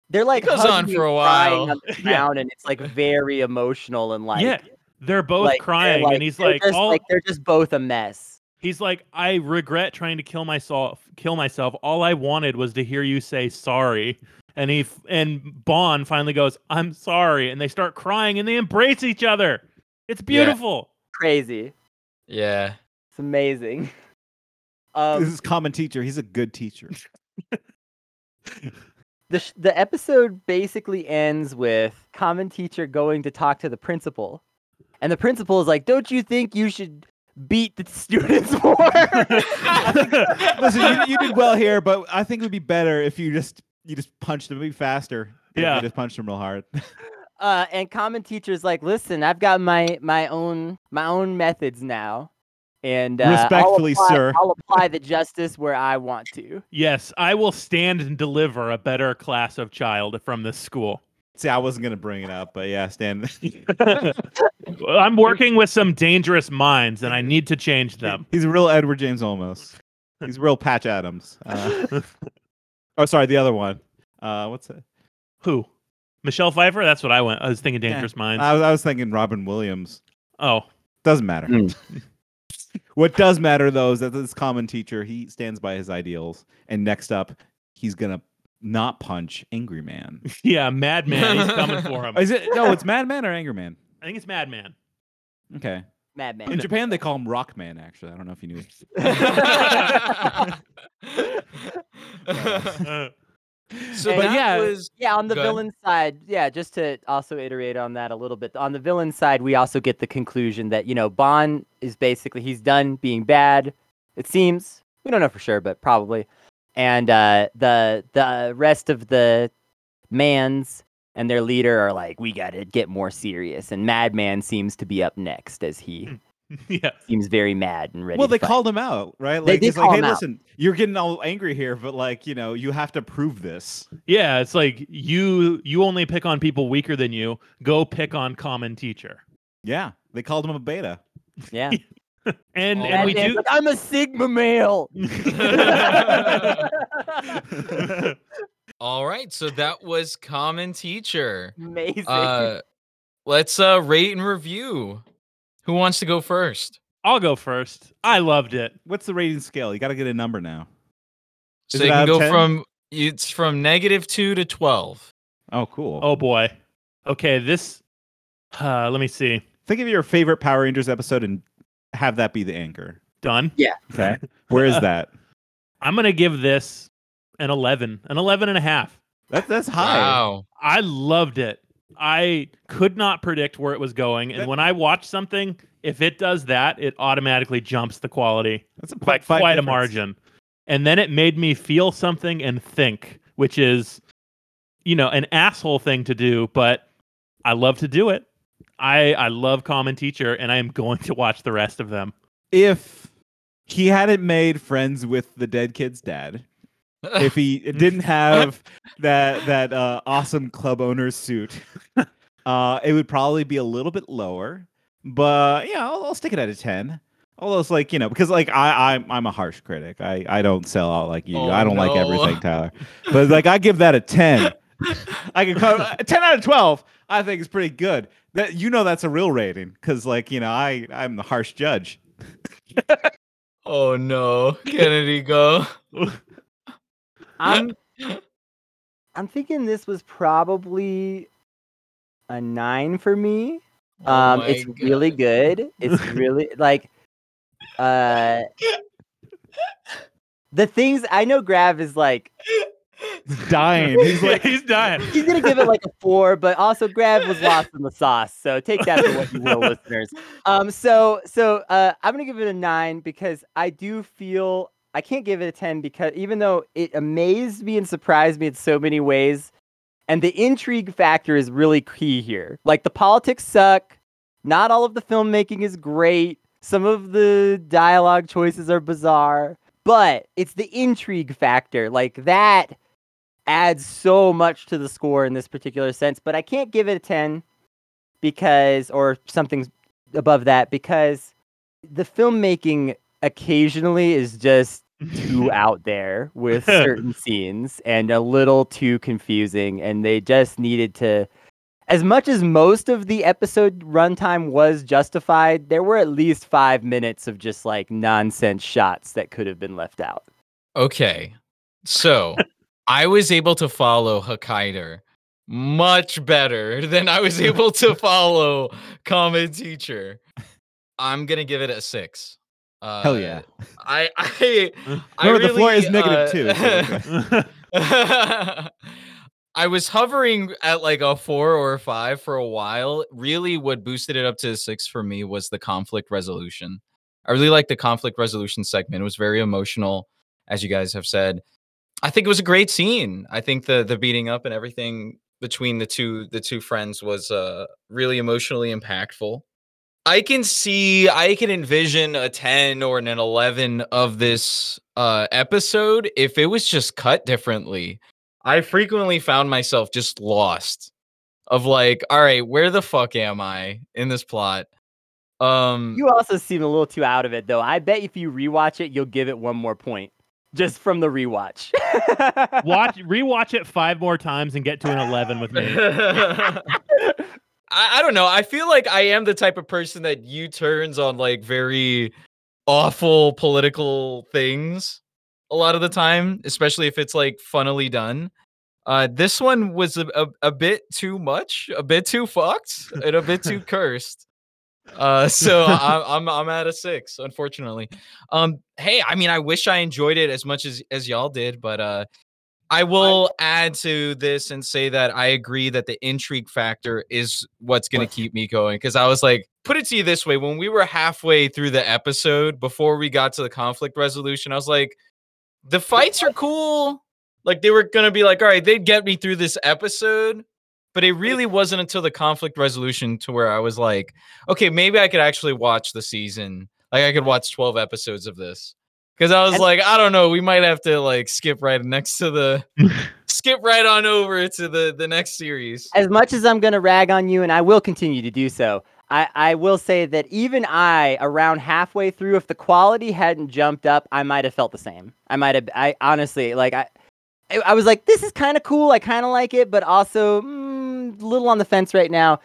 they're like goes on for a while. on Yeah. and it's like very emotional and like yeah, they're both like, they're, crying, like- and he's like, just, "All like they're just both a mess He's like, I regret trying to kill myself. Kill myself. All I wanted was to hear you say sorry. And he and Bond finally goes, "I'm sorry," and they start crying and they embrace each other. It's beautiful. crazy yeah. it's amazing um this is Kamen teacher. He's a good teacher. the sh- the episode basically ends with Kamen teacher going to talk to the principal and the principal is like don't you think you should beat the students more Listen, you, you did well here, but I think it would be better if you just you just punched them, It'd faster. Yeah. you just punched them real hard. uh, and Kamen teacher's like, listen, I've got my my own my own methods now, and uh, I'll Respectfully, apply- sir. I'll apply the justice where I want to. yes, I will stand and deliver a better class of child from this school. See, I wasn't gonna bring it up, but yeah, Stan. I'm working with some dangerous minds, and I need to change them. He's a real Edward James Olmos. He's a real Patch Adams. Uh, oh, sorry, the other one. Uh, what's it? Who? Michelle Pfeiffer? That's what I went. I was thinking Yeah. Dangerous Minds. I was, I was thinking Robin Williams. oh, Doesn't matter. Mm. what does matter though is that this Kamen teacher he stands by his ideals, and next up, he's gonna not punch Angry Man. yeah, Madman. He's coming for him. Is it? No, it's Madman or Angry Man. I think it's Madman. Okay. Madman. In Japan, they call him Rockman. Actually, I don't know if you knew. Uh, so And that yeah, was yeah, on the Go ahead. villain side, yeah, just to also iterate on that a little bit. On the villain side, we also get the conclusion that, you know, Bond is basically he's done being bad. It seems. We don't know for sure, but probably. And uh the the rest of the mans and their leader are like, we gotta get more serious. And Madman seems to be up next as he hmm. yeah. seems very mad and ready. Well, to they fight. called him out, right? They Like, did it's like, hey, him out. listen, you're getting all angry here, but like, you know, you have to prove this. Yeah, it's like you you only pick on people weaker than you. Go pick on Kamen teacher. Yeah, they called him a beta. Yeah. And Oh and we do like, I'm a Sigma male. all right. So that was Kamen teacher. Amazing. Uh, let's uh rate and review. Who wants to go first? I'll go first. I loved it. What's the rating scale? You got to get a number now. Is So you can go 10? from it's from negative two to twelve. Oh, cool. Oh boy. Okay, this uh let me see. Think of your favorite Power Rangers episode and have that be the anchor. Done. Yeah. Okay. Where is that? I'm going to give this an 11, an 11 and a half. That's that's high. Wow. I loved it. I could not predict where it was going, and That- when I watch something, if it does that, it automatically jumps the quality That's a by 0.5 quite a margin. And then it made me feel something and think, which is, you know, an asshole thing to do, but I love to do it. I I love Kamen Teacher, and I am going to watch the rest of them. If he hadn't made friends with the dead kid's dad, if he didn't have that that uh, awesome club owner suit, uh, it would probably be a little bit lower. But yeah, I'll, I'll stick it at a ten. Although it's like you know because like I I'm I'm a harsh critic. I I don't sell out like you. Oh, I don't like everything, Tyler. But like I give that a ten. I can call a ten out of twelve. I think is pretty good. That you know that's a real rating because like you know I I'm the harsh judge. oh no, Kennedy, go. I'm I'm thinking this was probably a nine for me. Oh Um, it's really good. It's really like, uh, the things I know. Grav is like He's dying. He's like he's dying. he's gonna give it like a four, but also Grav was lost in the sauce. So take that for what you will, listeners. Um, so so uh, I'm gonna give it a nine because I do feel I can't give it a ten because even though it amazed me and surprised me in so many ways, and the intrigue factor is really key here. Like the politics suck. Not all of the filmmaking is great. Some of the dialogue choices are bizarre, but it's the intrigue factor. Like that adds so much to the score in this particular sense. But I can't give it a 10 because, or something above that, because the filmmaking occasionally is just too out there with certain scenes and a little too confusing. And they just needed to, as much as most of the episode runtime was justified, there were at least five minutes of just like nonsense shots that could have been left out. Okay. So I was able to follow Hakaider much better than I was able to follow Kamen Teacher. I'm gonna give it a six. Uh, Hell yeah. I I I Remember the floor is negative uh, two. so okay. I was hovering at like a four or a five for a while. Really, what boosted it up to a six for me was the conflict resolution. I really liked the conflict resolution segment. It was very emotional, as you guys have said. I think it was a great scene. I think the the beating up and everything between the two the two friends was uh really emotionally impactful. I can see I can envision a 10 or an 11 of this uh episode if it was just cut differently. I frequently found myself just lost of like, all right, where the fuck am I in this plot? Um You also seem a little too out of it, though. I bet if you rewatch it, you'll give it one more point just from the rewatch. Watch, rewatch it five more times and get to an eleven with me. I, I don't know. I feel like I am the type of person that U turns on like very awful political things a lot of the time, especially if it's like funnily done. Uh, this one was a, a, a bit too much, a bit too fucked, and a bit too cursed. Uh, so I, I'm I'm at a six, unfortunately. Um, hey, I mean, I wish I enjoyed it as much as as y'all did, but uh, I will add to this and say that I agree that the intrigue factor is what's going to keep me going. Because I was like, put it to you this way: when we were halfway through the episode, before we got to the conflict resolution, I was like, the fights are cool. Like they were going to be like, all right, they'd get me through this episode. But it really wasn't until the conflict resolution to where I was like, okay, maybe I could actually watch the season. Like I could watch 12 episodes of this. Cause I was And- like, I don't know, we might have to like skip right next to the skip right on over to the the next series. as much as I'm going to rag on you, and I will continue to do so, I, I will say that even I, around halfway through, if the quality hadn't jumped up, I might have felt the same. I might have, I honestly, like, I, I was like, this is kind of cool. I kind of like it, but also mm, a little on the fence right now.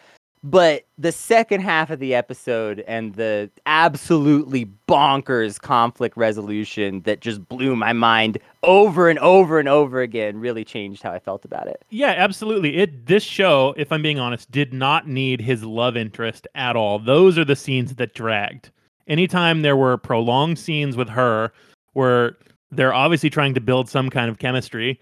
But the second half of the episode and the absolutely bonkers conflict resolution that just blew my mind over and over and over again really changed how I felt about it. Yeah, absolutely. It this show, if I'm being honest, did not need his love interest at all. Those are the scenes that dragged. Anytime there were prolonged scenes with her where they're obviously trying to build some kind of chemistry,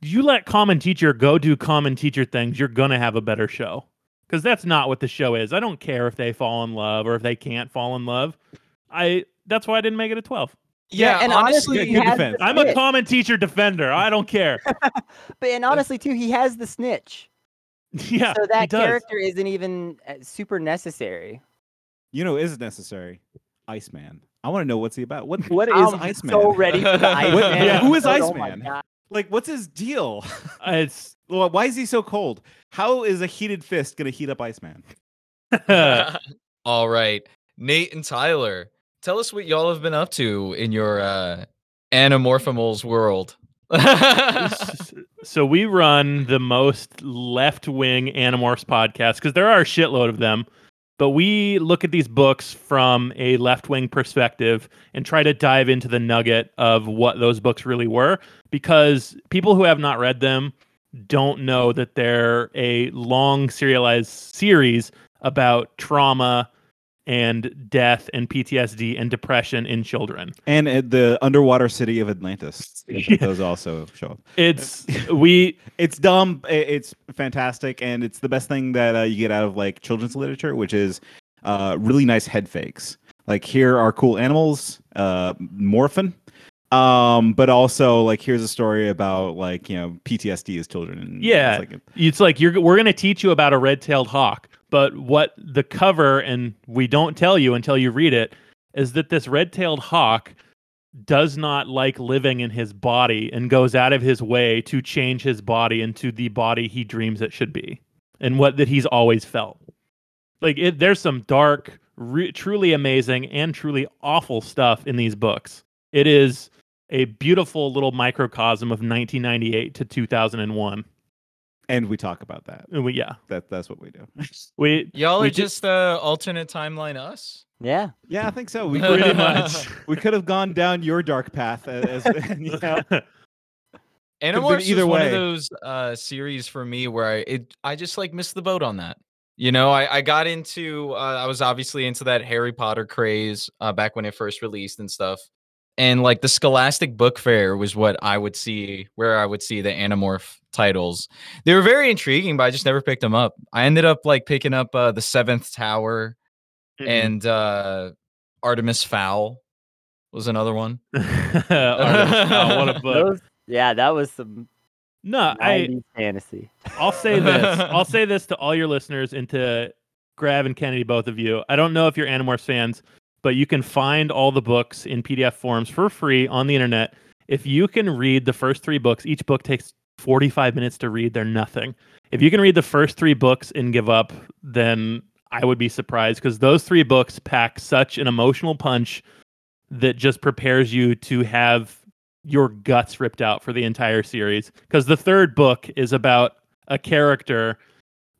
you let Kamen teacher go do Kamen teacher things, you're going to have a better show. Cuz that's not what the show is. I don't care if they fall in love or if they can't fall in love. I that's why I didn't make it a 12. Yeah, and honestly, honestly, good he defense. I'm a Kamen teacher defender. I don't care. But and honestly, too, he has the snitch, yeah. so he that does. character isn't even uh, super necessary. You know, is necessary. Iceman. I want to know what's he about. What What what is is Iceman? so ready for the What- Iceman? yeah, who is episode, oh my Iceman? God. Like, what's his deal? Uh, It's Well, Why is he so cold? How is a heated fist gonna heat up Iceman? All right. Nate and Tyler, tell us what y'all have been up to in your uh, Animorphimals world. so we run the most left-wing Animorphs podcast because there are a shitload of them. But we look at these books from a left-wing perspective and try to dive into the nugget of what those books really were because people who have not read them don't know that they're a long serialized series about trauma and death and PTSD and depression in children. And at the underwater city of Atlantis. Yeah. Those also show up. It's we It's dumb. It's fantastic, and it's the best thing that uh, you get out of like children's literature, which is uh, really nice head fakes. Like here are cool animals, uh, morphin, um, but also like here's a story about like you know PTSD as children. And Yeah. it's like, it's like you're we're going to teach you about a red-tailed hawk, but what the cover and we don't tell you until you read it is that this red-tailed hawk does not like living in his body and goes out of his way to change his body into the body he dreams it should be and what that he's always felt. Like it, there's some dark, re- truly amazing and truly awful stuff in these books. It is a beautiful little microcosm of 1998 to 2001. And we talk about that. And we, yeah, That that's what we do. we y'all we are ju- just uh, alternate timeline us. Yeah. yeah, I think so. We pretty could, much. we could have gone down your dark path as, as you know. been Animorphs either one way. of those uh, series for me where I it I just like missed the boat on that. You know, I, I got into uh, I was obviously into that Harry Potter craze uh, back when it first released and stuff. And like the Scholastic Book Fair was what I would see where I would see the Animorph titles. They were very intriguing, but I just never picked them up. I ended up like picking up uh, the Seventh Tower Mm-hmm. and uh, Artemis Fowl was another one. Fowl, what a book. Those, yeah, that was some No, I 90s fantasy. I'll say this. I'll say this to all your listeners and to Grav and Kennedy, both of you. I don't know if you're Animorphs fans, but you can find all the books in PDF forms for free on the internet. If you can read the first three books, each book takes 45 minutes to read. They're nothing. If you can read the first three books and give up, then I would be surprised because those three books pack such an emotional punch that just prepares you to have your guts ripped out for the entire series. Because the third book is about a character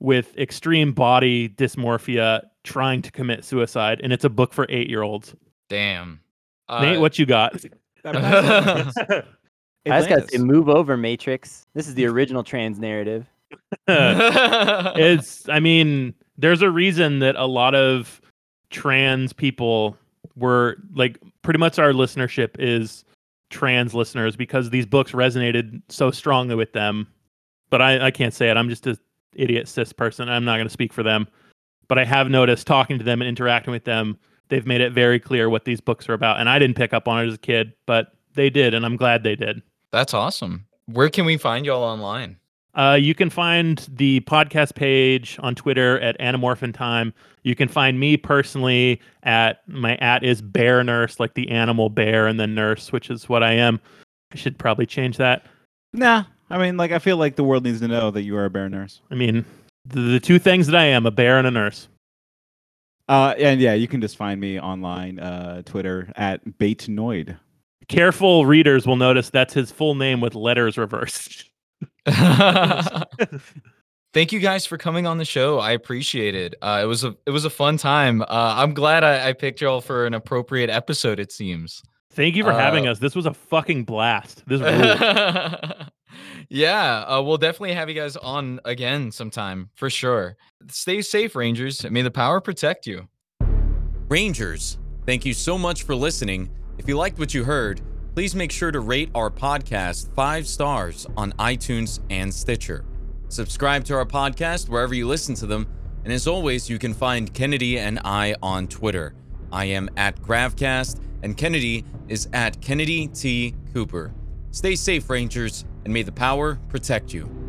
with extreme body dysmorphia trying to commit suicide, and it's a book for eight year olds. Damn. Nate, Uh, what you got? I just gotta move over, Matrix. This is the original trans narrative. it's i mean there's a reason that a lot of trans people were like pretty much our listenership is trans listeners because these books resonated so strongly with them but i, I can't say it i'm just a idiot cis person i'm not going to speak for them but i have noticed talking to them and interacting with them they've made it very clear what these books are about and i didn't pick up on it as a kid but they did and i'm glad they did That's awesome. Where can we find y'all online? Uh, you can find the podcast page on Twitter at Animorphing Time. You can find me personally at my at is Bear Nurse, like the animal bear and then nurse, which is what I am. I should probably change that. Nah, I mean, like I feel like the world needs to know that you are a bear nurse. I mean, the, the two things that I am, a bear and a nurse. Uh, and yeah, you can just find me online, uh, Twitter at batenoyd. Careful readers will notice that's his full name with letters reversed. Thank you guys for coming on the show. I appreciate it. Uh, it was a it was a fun time. Uh, I'm glad I, I picked y'all for an appropriate episode. It seems. Thank you for having Uh, us. This was a fucking blast. This ruled. Yeah, uh, we'll definitely have you guys on again sometime for sure. Stay safe, Rangers. May the power protect you. Rangers, thank you so much for listening. If you liked what you heard, please make sure to rate our podcast five stars on iTunes and Stitcher. Subscribe to our podcast wherever you listen to them. And as always, you can find Kennedy and I on Twitter. I am at Gravcast, and Kennedy is at Kennedy T. Cooper. Stay safe, Rangers, and may the power protect you.